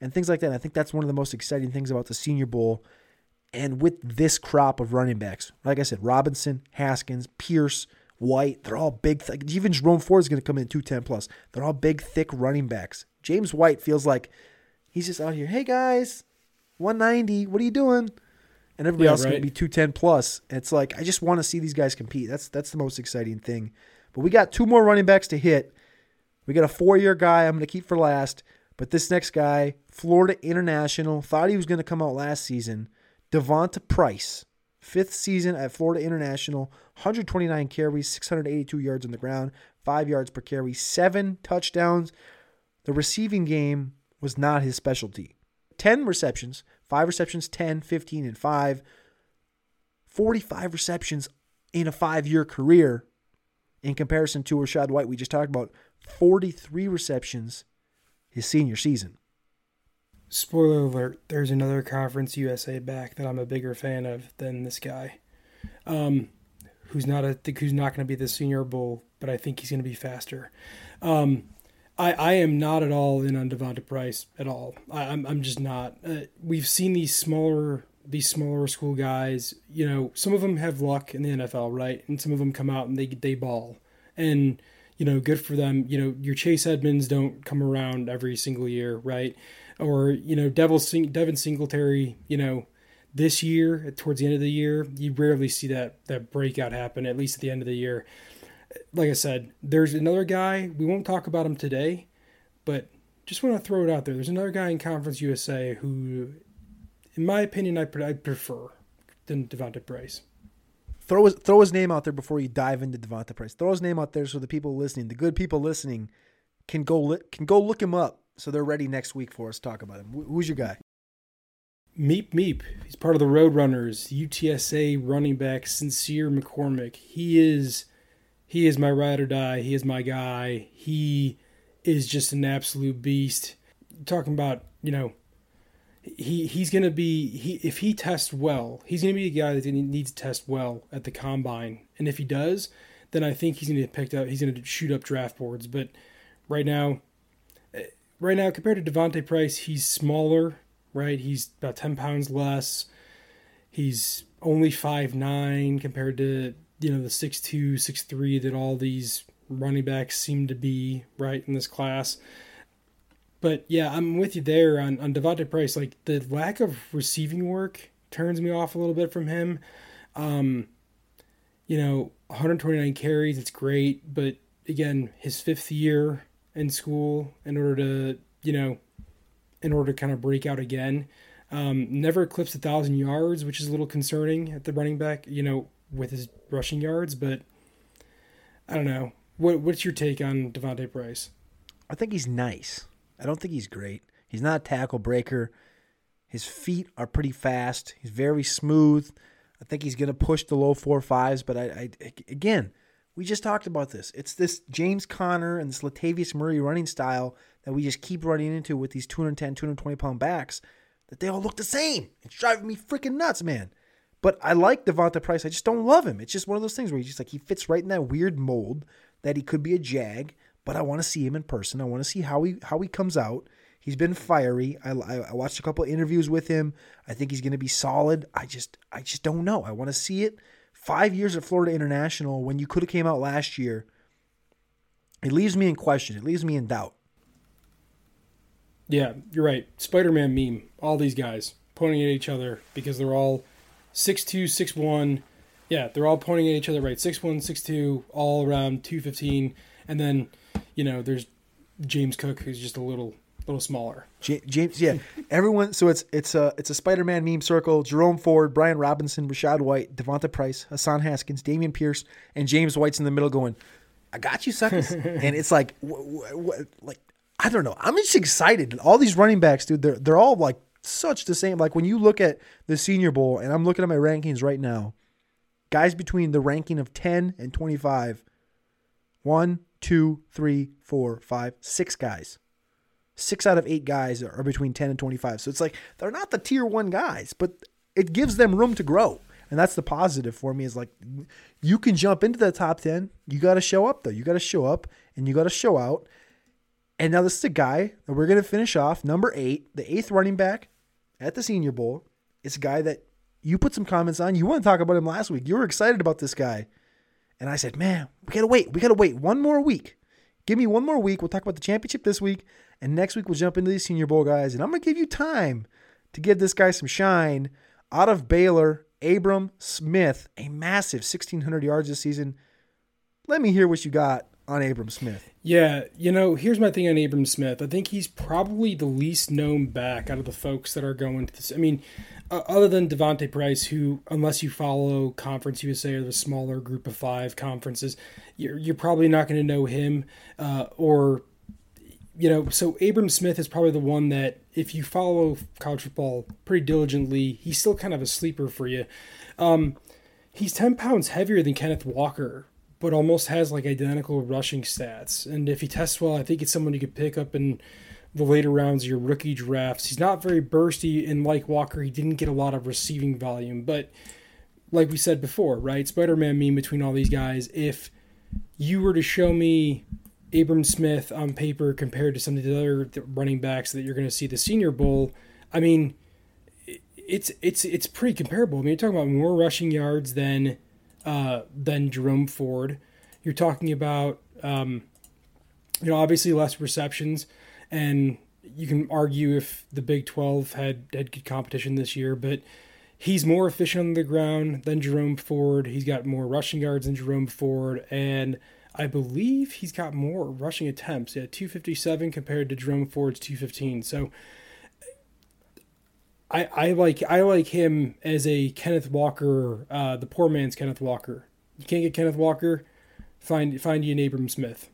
And things like that. I think that's one of the most exciting things about the Senior Bowl. And with this crop of running backs, like I said, Robinson, Haskins, Pierce, White, they're all big. Th- even Jerome Ford is going to come in 210 plus. They're all big, thick running backs. James White feels like he's just out here. Hey guys, 190. What are you doing? And everybody yeah, else right. is going to be 210 plus. And it's like I just want to see these guys compete. That's that's the most exciting thing. But we got two more running backs to hit. We got a four-year guy. I'm going to keep for last. But this next guy, Florida International, thought he was going to come out last season. D'Vonte Price fifth season at Florida International, 129 carries, 682 yards on the ground, five yards per carry, seven touchdowns. The receiving game was not his specialty. 10 receptions, five receptions, 10, 15, and five. 45 receptions in a five year career in comparison to Rachaad White, we just talked about 43 receptions his senior season spoiler alert, there's another Conference USA back that I'm a bigger fan of than this guy. Um, who's not a who's not going to be the Senior Bowl, but I think he's going to be faster. Um, I, I am not at all in on D'Vonte Price at all. I, am I'm, I'm just not. Uh, we've seen these smaller these smaller school guys. You know, some of them have luck in the NFL, right? And some of them come out and they they ball. And you know, good for them. You know, your Chase Edmonds don't come around every single year, right? or you know Devil Sing- Devin Singletary, you know, this year towards the end of the year, you rarely see that that breakout happen. At least at the end of the year. Like I said, there's another guy. We won't talk about him today, but just want to throw it out there. There's another guy in Conference USA who, in my opinion, I, I prefer than D'Vonte Price. Throw his, throw his name out there before you dive into D'Vonte Price. Throw his name out there so the people listening, the good people listening, can go li- can go look him up so they're ready next week for us to talk about him. Who's your guy? Meep Meep. He's part of the Roadrunners, UTSA running back Sincere McCormick. He is he is my ride or die. He is my guy. He is just an absolute beast. Talking about, you know, he he's gonna be he if he tests well, he's gonna be a guy that needs to test well at the combine. And if he does, then I think he's gonna get picked up. He's gonna shoot up draft boards. But right now, eh, right now compared to D'Vonte Price, he's smaller, right? He's about ten pounds less. He's only five nine compared to you know the six two, six three that all these running backs seem to be right in this class. But yeah, I'm with you there on on D'Vonte Price. Like the lack of receiving work turns me off a little bit from him. Um, you know, 129 carries, it's great, but again, his fifth year, in school in order to, you know, in order to kind of break out again. Um, never eclipsed a thousand yards, which is a little concerning at the running back, you know, with his rushing yards. But I don't know. What What's your take on D'Vonte Price? I think he's nice. I don't think he's great. He's not a tackle breaker. His feet are pretty fast. He's very smooth. I think he's going to push the low four fives. But I, I, again, We just talked about this. It's this James Conner and this Latavius Murray running style that we just keep running into with these 210, 220 pound backs that they all look the same. It's driving me freaking nuts, man. But I like D'Vonte Price. I just don't love him. It's just one of those things where he's just like he fits right in that weird mold that he could be a jag, but I want to see him in person. I want to see how he how he comes out. He's been fiery. I, I, watched a couple interviews with him. I think he's going to be solid. I just I just don't know. I want to see it. Five years at Florida International when you could have came out last year. It leaves me in question. It leaves me in doubt. Yeah, you're right. Spider Man meme. All these guys pointing at each other because they're all six two, six one. Yeah, they're all pointing at each other, right? Six one, six two, all around two fifteen, and then you know there's James Cook who's just a little little smaller. James, yeah, everyone. So it's it's a it's a Spider-Man meme circle. Jerome Ford, Brian Robinson, Rachaad White, D'Vonte Price, Hassan Haskins, Dameon Pierce, and James White's in the middle going, "I got you, suckers." [laughs] and it's like, like I don't know. I'm just excited. All these running backs, dude, they're they're all like such the same. Like when you look at the Senior Bowl, and I'm looking at my rankings right now, guys between the ranking of 10 and 25, one, two, three, four, five, six guys. Six out of eight guys are between 10 and 25. So it's like they're not the tier one guys, but it gives them room to grow. And that's the positive for me is like you can jump into the top 10. You got to show up though. You got to show up and you got to show out. And now this is a guy that we're going to finish off, number eight, the eighth running back at the Senior Bowl. It's a guy that you put some comments on. You want to talk about him last week. You were excited about this guy. And I said, man, we got to wait. We got to wait one more week. Give me one more week. We'll talk about the championship this week. And next week, we'll jump into the Senior Bowl guys. And I'm going to give you time to give this guy some shine. Out of Baylor, Abram Smith, a massive 1,600 yards this season. Let me hear what you got on Abram Smith. Yeah, you know, here's my thing on Abram Smith. I think he's probably the least known back out of the folks that are going to this. I mean, uh, other than D'Vonte Price, who, unless you follow Conference USA or the smaller Group of Five conferences, you're you're probably not going to know him. Uh, or, you know, so Abram Smith is probably the one that, if you follow college football pretty diligently, he's still kind of a sleeper for you. Um, he's ten pounds heavier than Kenneth Walker but almost has like identical rushing stats. And if he tests well, I think it's someone you could pick up in the later rounds of your rookie drafts. He's not very bursty, and like Walker, he didn't get a lot of receiving volume. But like we said before, right? Spider Man meme between all these guys. If you were to show me Abram Smith on paper compared to some of the other running backs that you're going to see the Senior Bowl, I mean, it's it's it's pretty comparable. I mean, you're talking about more rushing yards than uh, than Jerome Ford. You're talking about, um, you know, obviously less receptions, and you can argue if the Big 12 had had good competition this year, but he's more efficient on the ground than Jerome Ford. He's got more rushing yards than Jerome Ford, and I believe he's got more rushing attempts. Yeah, 257 compared to Jerome Ford's 215. So I, I like I like him as a Kenneth Walker, uh, the poor man's Kenneth Walker. You can't get Kenneth Walker, find find you an Abram Smith.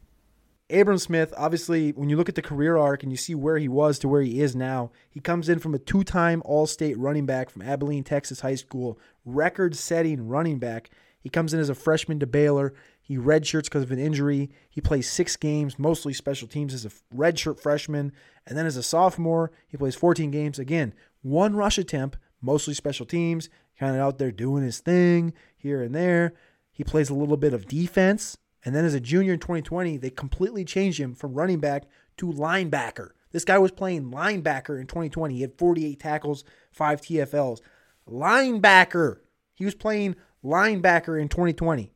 Abram Smith, obviously, when you look at the career arc and you see where he was to where he is now, he comes in from a two time All State running back from Abilene, Texas High School, record setting running back. He comes in as a freshman to Baylor. He redshirts because of an injury. He plays six games, mostly special teams, as a redshirt freshman. And then as a sophomore, he plays 14 games. Again, one rush attempt, mostly special teams, kind of out there doing his thing here and there. He plays a little bit of defense. And then as a junior in 2020, they completely changed him from running back to linebacker. This guy was playing linebacker in 2020. He had 48 tackles, five TFLs. Linebacker. He was playing linebacker in 2020.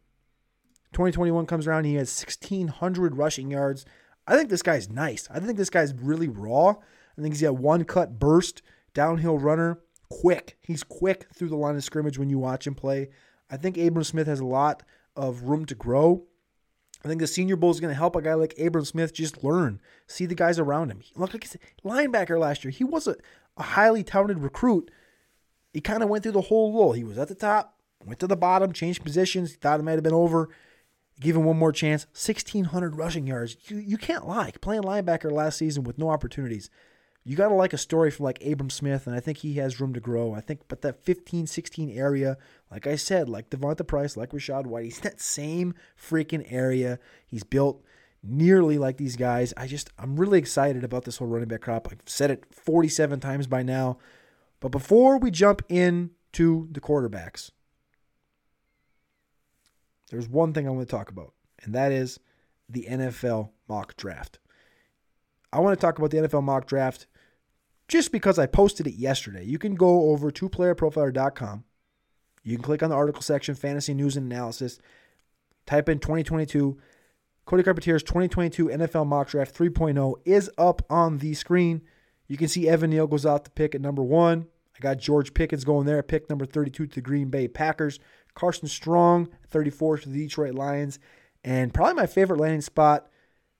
2021 comes around, he has 1,600 rushing yards. I think this guy's nice. I think this guy's really raw. I think he's got one cut burst downhill runner, quick. He's quick through the line of scrimmage when you watch him play. I think Abram Smith has a lot of room to grow. I think the Senior Bowl is going to help a guy like Abram Smith just learn, see the guys around him. He looked like a linebacker last year. He was a, a highly touted recruit. He kind of went through the whole role. He was at the top, went to the bottom, changed positions. He thought it might have been over. Give him one more chance. 1,600 rushing yards. You, you can't lie. Playing linebacker last season with no opportunities You got to like a story from like Abram Smith, and I think he has room to grow. I think, but that 15, 16 area, like I said, like D'Vonte Price, like Rachaad White, he's that same freaking area. He's built nearly like these guys. I just, I'm really excited about this whole running back crop. I've said it 47 times by now. But before we jump in to the quarterbacks, there's one thing I want to talk about, and that is the NFL mock draft. I want to talk about the NFL mock draft just because I posted it yesterday. You can go over to playerprofiler.com. You can click on the article section, fantasy news and analysis. Type in 2022. Cody Carpentier's 2022 NFL mock draft 3.0 is up on the screen. You can see Evan Neal goes out to pick at number one. I got George Pickens going there, pick number 32 to the Green Bay Packers. Carson Strong, 34 to the Detroit Lions. And probably my favorite landing spot,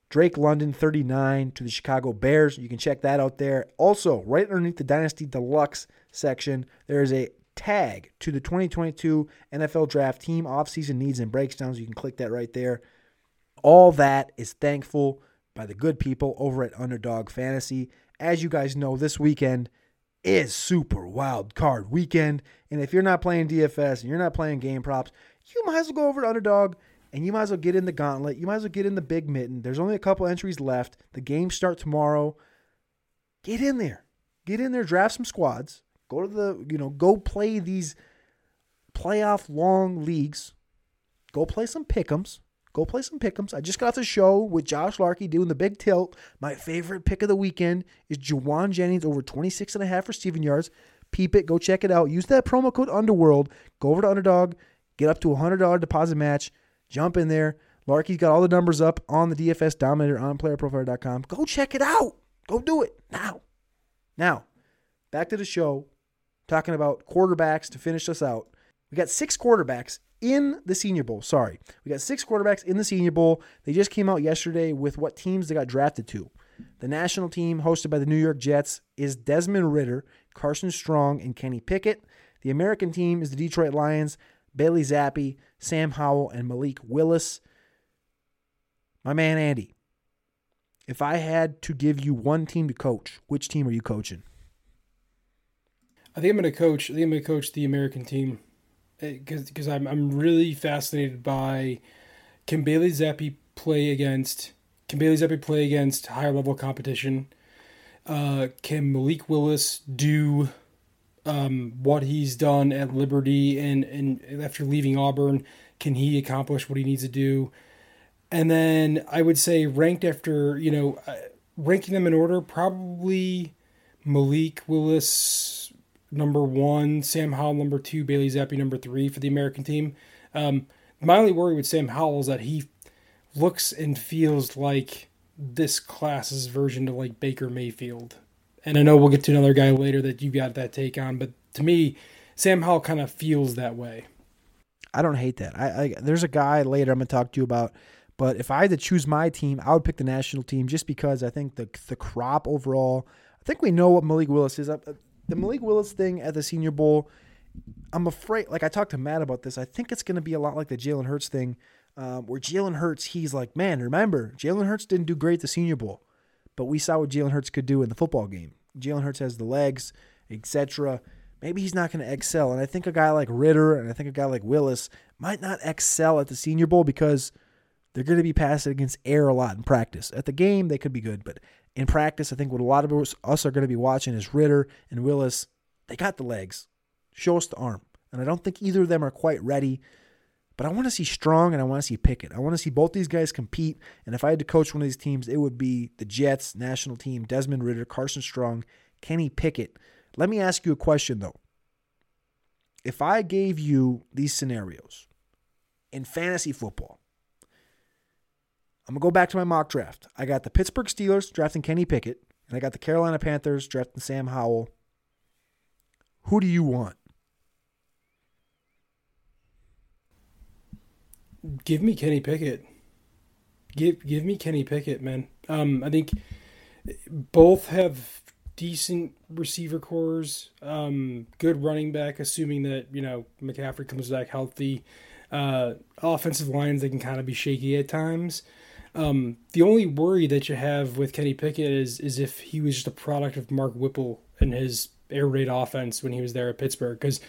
Drake London, 39 to the Chicago Bears. You can check that out there. Also, right underneath the Dynasty Deluxe section, there is a tag to the 2022 NFL Draft Team offseason needs and breakdowns. You can click that right there. All that is thankful by the good people over at Underdog Fantasy. As you guys know, this weekend is super wild card weekend. And if you're not playing DFS and you're not playing game props, you might as well go over to Underdog and you might as well get in the gauntlet. You might as well get in the big mitten. There's only a couple entries left. The games start tomorrow. Get in there. Get in there, draft some squads. Go to the, you know, go play these playoff long leagues. Go play some pick'ems. Go play some pick'ems. I just got off the show with Josh Larky doing the big tilt. My favorite pick of the weekend is Jauan Jennings over 26 and a half receiving yards. Peep it. Go check it out. Use that promo code Underworld. Go over to Underdog. Get up to a $100 deposit match. Jump in there. Larky's got all the numbers up on the DFS Dominator on playerprofiler.com. Go check it out. Go do it now. Now, back to the show. Talking about quarterbacks to finish us out. We got six quarterbacks in the Senior Bowl. Sorry. We got six quarterbacks in the Senior Bowl. They just came out yesterday with what teams they got drafted to. The national team, hosted by the New York Jets, is Desmond Ridder, Carson Strong, and Kenny Pickett. The American team is the Detroit Lions, Bailey Zappe, Sam Howell, and Malik Willis. My man Andy, if I had to give you one team to coach, which team are you coaching? I think I'm going to coach. I think I'm going to coach the American team because because I'm I'm really fascinated by can Bailey Zappe play against can Bailey Zappe play against higher level competition? Uh, can Malik Willis do um, what he's done at Liberty and and after leaving Auburn? Can he accomplish what he needs to do? And then I would say ranked after you know uh, ranking them in order probably Malik Willis number one, Sam Howell number two, Bailey Zappe number three for the American team. Um, my only worry with Sam Howell is that he looks and feels like this class's version of like Baker Mayfield. And I know we'll get to another guy later that you got that take on, but to me, Sam Howell kind of feels that way. I don't hate that. I, I there's a guy later I'm gonna talk to you about, but if I had to choose my team, I would pick the national team just because I think the the crop overall. I think we know what Malik Willis is. The Malik Willis thing at the Senior Bowl, I'm afraid. Like I talked to Matt about this. I think it's to be a lot like the Jalen Hurts thing, um, where Jalen Hurts, he's like, man, remember Jalen Hurts didn't do great the Senior Bowl, but we saw what Jalen Hurts could do in the football game. Jalen Hurts has the legs, etc. Maybe he's not going to excel, and I think a guy like Ridder and I think a guy like Willis might not excel at the Senior Bowl because they're going to be passing against air a lot in practice. At the game, they could be good, but in practice, I think what a lot of us are going to be watching is Ridder and Willis. They got the legs. Show us the arm. And I don't think either of them are quite ready. But I want to see Strong and I want to see Pickett. I want to see both these guys compete. And if I had to coach one of these teams, it would be the Jets national team, Desmond Ridder, Carson Strong, Kenny Pickett. Let me ask you a question, though. If I gave you these scenarios in fantasy football, I'm going to go back to my mock draft. I got the Pittsburgh Steelers drafting Kenny Pickett, and I got the Carolina Panthers drafting Sam Howell. Who do you want? Give me Kenny Pickett. Give give me Kenny Pickett, man. Um, I think both have decent receiver cores, um, good running back, assuming that you know McCaffrey comes back healthy. Uh, offensive lines they can kind of be shaky at times. Um, the only worry that you have with Kenny Pickett is is if he was just a product of Mark Whipple and his air raid offense when he was there at Pittsburgh, because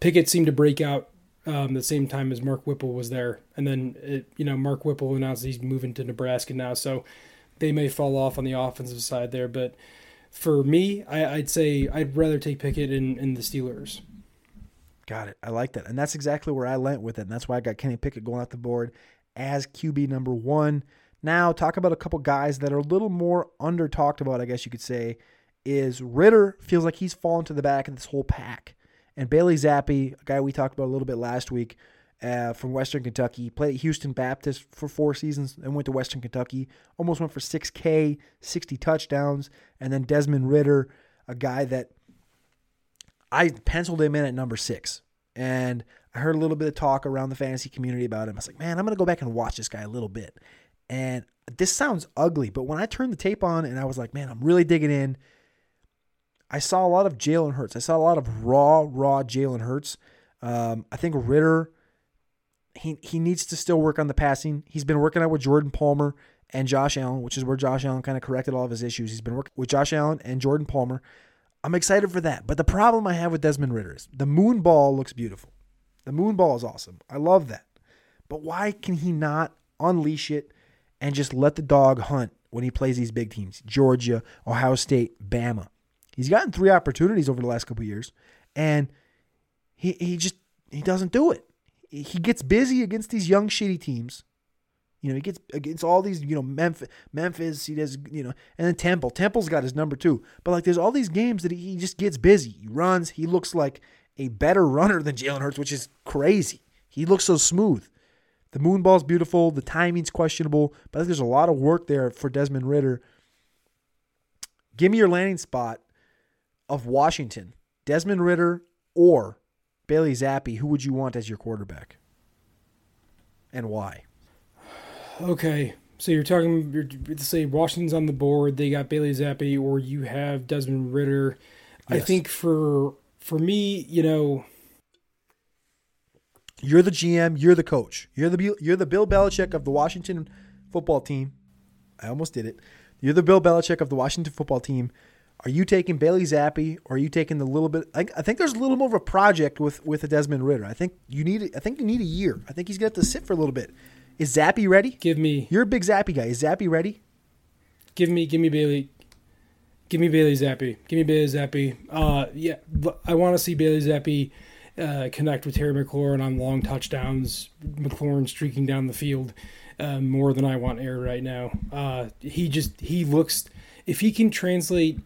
Pickett seemed to break out um, the same time as Mark Whipple was there, and then it, you know Mark Whipple announced he's moving to Nebraska now, so they may fall off on the offensive side there. But for me, I, would say I'd rather take Pickett in, in the Steelers. Got it. I like that, and that's exactly where I went with it, and that's why I got Kenny Pickett going off the board as QB number one. Now, talk about a couple guys that are a little more under talked about, I guess you could say, is Ridder feels like he's fallen to the back of this whole pack. And Bailey Zappe, a guy we talked about a little bit last week uh, from Western Kentucky, played at Houston Baptist for four seasons and went to Western Kentucky. Almost went for 6K, 60 touchdowns. And then Desmond Ridder, a guy that I penciled him in at number six. And I heard a little bit of talk around the fantasy community about him. I was like, man, I'm going to go back and watch this guy a little bit. And this sounds ugly, but when I turned the tape on and I was like, man, I'm really digging in I saw a lot of Jalen Hurts. I saw a lot of raw, raw Jalen Hurts. Um, I think Ridder, he he needs to still work on the passing. He's been working out with Jordan Palmer and Josh Allen, which is where Josh Allen kind of corrected all of his issues. He's been working with Josh Allen and Jordan Palmer. I'm excited for that. But the problem I have with Desmond Ridder is the moon ball looks beautiful. The moon ball is awesome. I love that. But why can he not unleash it and just let the dog hunt when he plays these big teams? Georgia, Ohio State, Bama. He's gotten three opportunities over the last couple years, and he he just he doesn't do it. He gets busy against these young shitty teams. You know, he gets against all these, you know, Memphis, Memphis, he does, you know, and then Temple. Temple's got his number two. But like there's all these games that he just gets busy. He runs. He looks like a better [laughs] runner than Jalen Hurts, which is crazy. He looks so smooth. The moon ball's beautiful. The timing's questionable. But I think there's a lot of work there for Desmond Ridder. Give me your landing spot of Washington, Desmond Ridder or Bailey Zappe, who would you want as your quarterback? And why? Okay. So you're talking, you're, let's say Washington's on the board. They got Bailey Zappe, or you have Desmond Ridder. Yes. I think for for me, you know, you're the GM, you're the coach, you're the you're the Bill Belichick of the Washington football team. I almost did it. You're the Bill Belichick of the Washington football team. Are you taking Bailey Zappe, or are you taking the little bit? I, I, think there's a little more of a project with with a Desmond Ridder. I think you need. I think you need a year. I think he's gonna have to sit for a little bit. Is Zappe ready? Give me. You're a big Zappe guy. Is Zappe ready? Give me. Give me Bailey. Give me Bailey Zappe. Give me Bailey Zappe. Uh, yeah, I want to see Bailey Zappe uh, connect with Terry McLaurin on long touchdowns. McLaurin streaking down the field uh, more than I want air right now. Uh, he just he looks if he can translate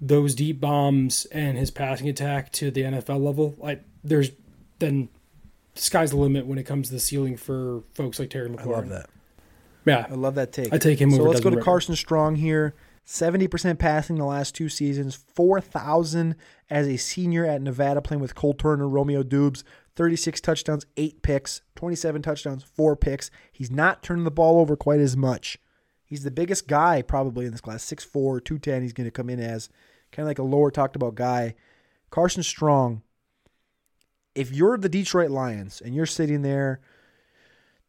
those deep bombs and his passing attack to the NFL level, like there's then sky's the limit when it comes to the ceiling for folks like Terry McLaurin. I love that. Yeah, I love that take. I take him. So let's go to Carson Strong here. Seventy percent passing the last two seasons. Four thousand as a senior at Nevada, playing with Cole Turner, Romeo Doubs. Thirty-six touchdowns, eight picks, twenty-seven touchdowns, four picks. He's not turning the ball over quite as much. He's the biggest guy probably in this class, 6'4", 210. He's going to come in as kind of like a lower talked about guy. Carson Strong, if you're the Detroit Lions and you're sitting there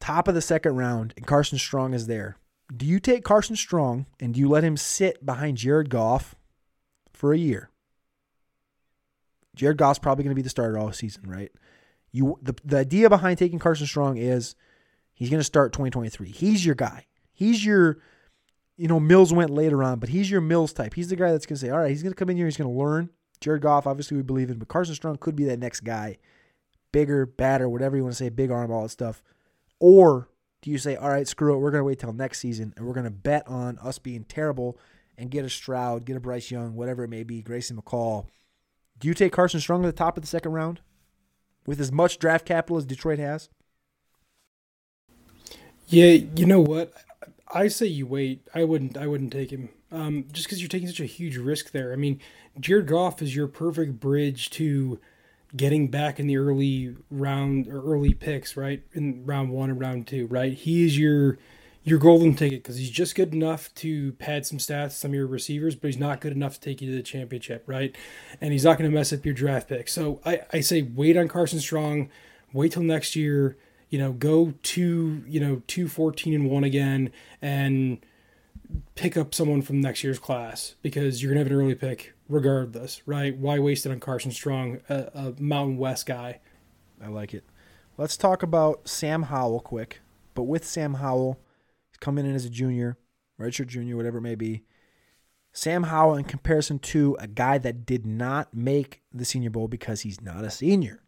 top of the second round and Carson Strong is there, do you take Carson Strong and do you let him sit behind Jared Goff for a year? Jared Goff's probably going to be the starter all season, right? You the, the idea behind taking Carson Strong is he's going to start 2023. He's your guy. He's your, you know, Mills went later on, but he's your Mills type. He's the guy that's going to say, all right, he's going to come in here, he's going to learn. Jared Goff, obviously, we believe in, but Carson Strong could be that next guy. Bigger, badder, whatever you want to say, big arm, all that stuff. Or do you say, all right, screw it, we're going to wait till next season and we're going to bet on us being terrible and get a Stroud, get a Bryce Young, whatever it may be, Grayson McCall. Do you take Carson Strong at the top of the second round with as much draft capital as Detroit has? Yeah, you know what? I say you wait. I wouldn't. I wouldn't take him. Um, just because you're taking such a huge risk there. I mean, Jared Goff is your perfect bridge to getting back in the early round or early picks, right? In round one and round two, right? He is your your golden ticket because he's just good enough to pad some stats, some of your receivers, but he's not good enough to take you to the championship, right? And he's not going to mess up your draft pick. So I, I say wait on Carson Strong, wait till next year You know, go to you know two fourteen and one again and pick up someone from next year's class because you're gonna have an early pick regardless, right? Why waste it on Carson Strong, a, a Mountain West guy? I like it. Let's talk about Sam Howell quick. But with Sam Howell, he's coming in as a junior, redshirt junior, whatever it may be. Sam Howell, in comparison to a guy that did not make the Senior Bowl because he's not a senior,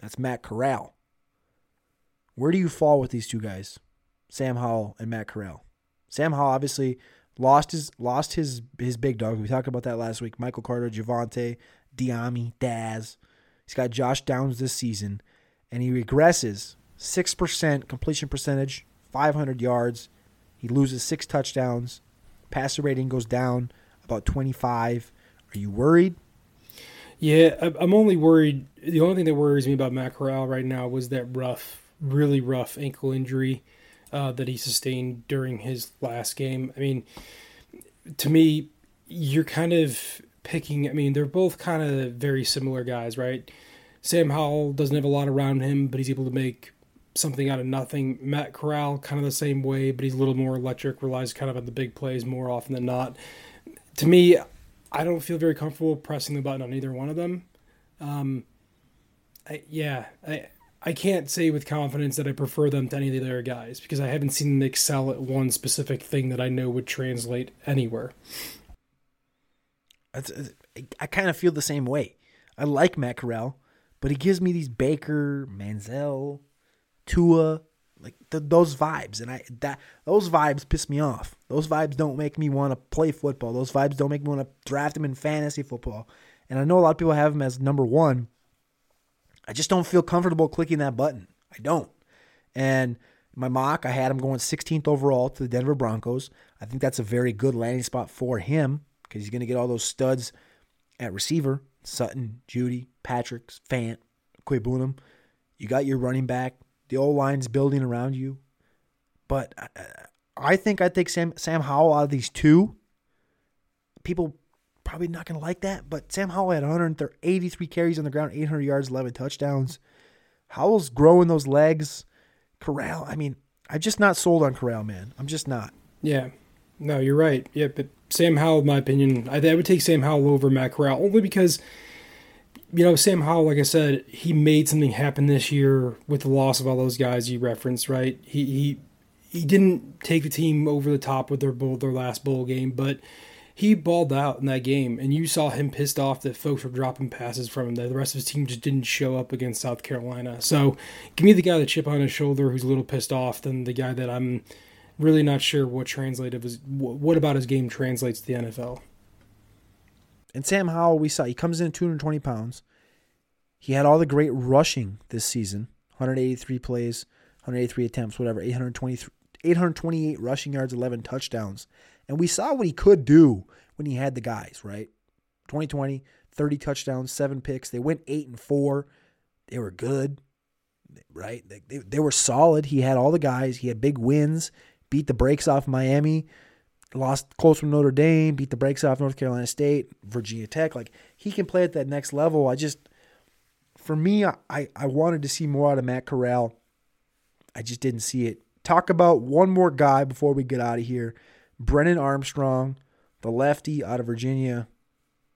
that's Matt Corral. Where do you fall with these two guys, Sam Howell and Matt Corral? Sam Howell obviously lost his lost his his big dog. We talked about that last week. Michael Carter, Javonte, Dyami, Dazz. He's got Josh Downs this season, and he regresses six percent completion percentage, five hundred yards. He loses six touchdowns. Passer rating goes down about twenty five. Are you worried? Yeah, I'm only worried. The only thing that worries me about Matt Corral right now was that rough, really rough ankle injury uh, that he sustained during his last game. I mean, to me, you're kind of picking. I mean, they're both kind of very similar guys, right? Sam Howell doesn't have a lot around him, but he's able to make something out of nothing. Matt Corral, kind of the same way, but he's a little more electric, relies kind of on the big plays more often than not. To me, I don't feel very comfortable pressing the button on either one of them. Um, I, yeah, I I can't say with confidence that I prefer them to any of the other guys because I haven't seen them excel at one specific thing that I know would translate anywhere. Uh, I kind of feel the same way. I like Matt Corral, but he gives me these Baker, Manziel, Tua, like the, those vibes, and I that those vibes piss me off. Those vibes don't make me want to play football. Those vibes don't make me want to draft him in fantasy football. And I know a lot of people have him as number one. I just don't feel comfortable clicking that button. I don't. And my mock, I had him going 16th overall to the Denver Broncos. I think that's a very good landing spot for him because he's going to get all those studs at receiver Sutton, Jeudy, Patrick, Fant, Okwuegbunam. You got your running back. The old line's building around you. But uh, uh, I think I take Sam, Sam Howell out of these two. People probably not going to like that, but Sam Howell had 183 carries on the ground, 800 yards, 11 touchdowns. Howell's growing those legs. Corral, I mean, I'm just not sold on Corral, man. I'm just not. Yeah. No, you're right. Yeah, but Sam Howell, in my opinion, I, I would take Sam Howell over Matt Corral only because, you know, Sam Howell, like I said, he made something happen this year with the loss of all those guys you referenced, right? He he he didn't take the team over the top with their bowl, their last bowl game, but he balled out in that game, and you saw him pissed off that folks were dropping passes from him. That the rest of his team just didn't show up against South Carolina. So, give me the guy with the chip on his shoulder who's a little pissed off than the guy that I'm really not sure what translated his what about his game translates to the NFL. And Sam Howell, we saw he comes in at 220 pounds. He had all the great rushing this season 183 plays, 183 attempts, whatever, 823, 828 rushing yards, 11 touchdowns. And we saw what he could do when he had the guys, right? 2020, 30 touchdowns, seven picks. They went eight and four. They were good, right? They, they, they were solid. He had all the guys. He had big wins, beat the brakes off Miami, lost close from Notre Dame, beat the brakes off North Carolina State, Virginia Tech. Like he can play at that next level. I just, for me, I, I wanted to see more out of Matt Corral. I just didn't see it. Talk about one more guy before we get out of here. Brennan Armstrong, the lefty out of Virginia.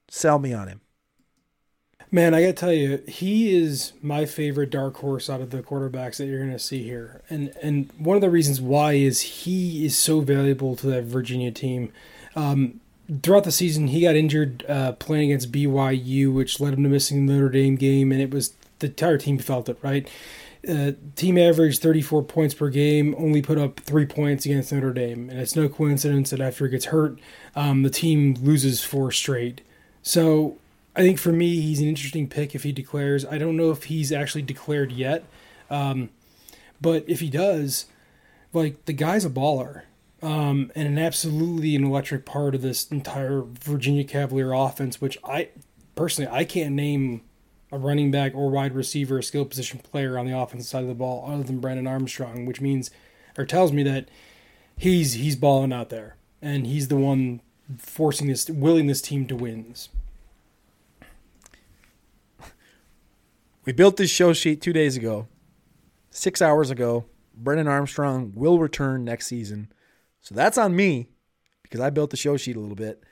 Sell me on him. Man, I got to tell you, he is my favorite dark horse out of the quarterbacks that you're going to see here. And and one of the reasons why is he is so valuable to that Virginia team. Um, throughout the season, he got injured uh, playing against BYU, which led him to missing the Notre Dame game, and it was the entire team felt it, right? Uh, team averaged 34 points per game, only put up three points against Notre Dame. And it's no coincidence that after he gets hurt, um, the team loses four straight. So I think for me, he's an interesting pick if he declares. I don't know if he's actually declared yet. Um, but if he does, like the guy's a baller. Um, and an absolutely an electric part of this entire Virginia Cavalier offense, which I personally I can't name a running back or wide receiver, a skill position player on the offensive side of the ball other than Brennan Armstrong, which means or tells me that he's he's balling out there and he's the one forcing this willing this team to wins. We built this show sheet two days ago. six hours ago, Brennan Armstrong will return next season. So that's on me because I built the show sheet a little bit.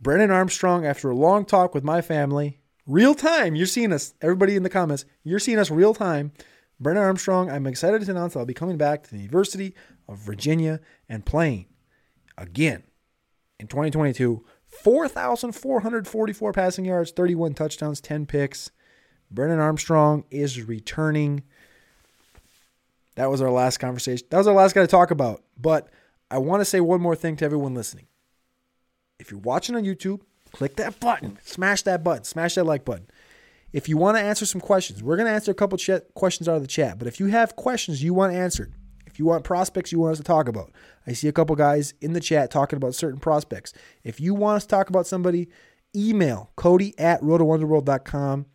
Brennan Armstrong, after a long talk with my family, real time, you're seeing us, everybody in the comments, you're seeing us real time. Brennan Armstrong, I'm excited to announce I'll be coming back to the University of Virginia and playing again in 2022. 4,444 passing yards, 31 touchdowns, 10 picks. Brennan Armstrong is returning. That was our last conversation. That was our last guy to talk about. But I want to say one more thing to everyone listening. If you're watching on YouTube, click that button, smash that button, smash that like button. If you want to answer some questions, we're going to answer a couple questions out of the chat. But if you have questions you want answered, if you want prospects you want us to talk about, I see a couple guys in the chat talking about certain prospects. If you want us to talk about somebody, email Cody at rotounderworld.com.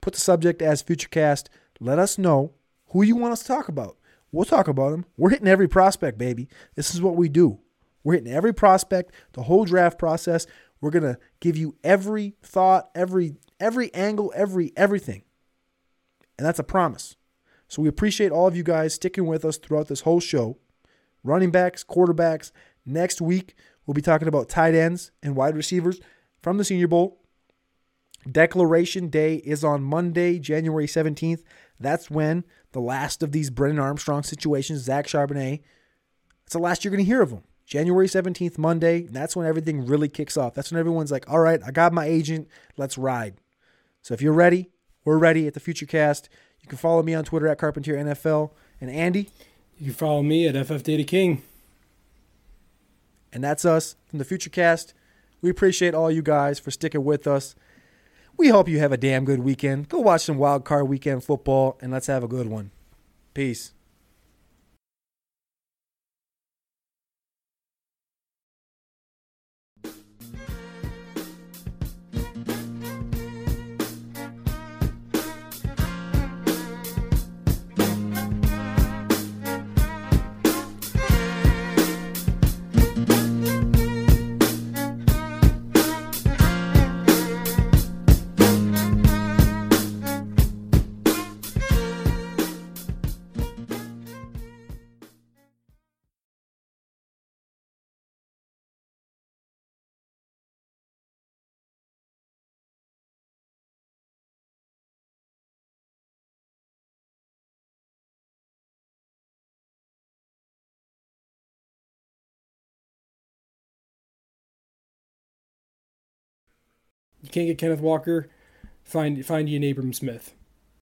Put the subject as Futurecast. Let us know who you want us to talk about. We'll talk about them. We're hitting every prospect, baby. This is what we do. We're hitting every prospect, the whole draft process. We're gonna give you every thought, every every angle, every everything. And that's a promise. So we appreciate all of you guys sticking with us throughout this whole show. Running backs, quarterbacks. Next week, we'll be talking about tight ends and wide receivers from the Senior Bowl. Declaration Day is on Monday, January 17th. That's when the last of these Brennan Armstrong situations, Zach Charbonnet, it's the last you're going to hear of them. January 17th, Monday, that's when everything really kicks off. That's when everyone's like, all right, I got my agent, let's ride. So if you're ready, we're ready at the Futurecast. You can follow me on Twitter at Carpentier NFL. And Andy? You can follow me at FF Data King. And that's us from the Futurecast. We appreciate all you guys for sticking with us. We hope you have a damn good weekend. Go watch some wild card weekend football and let's have a good one. Peace. Can't get Kenneth Walker. Find find you an Abram Smith.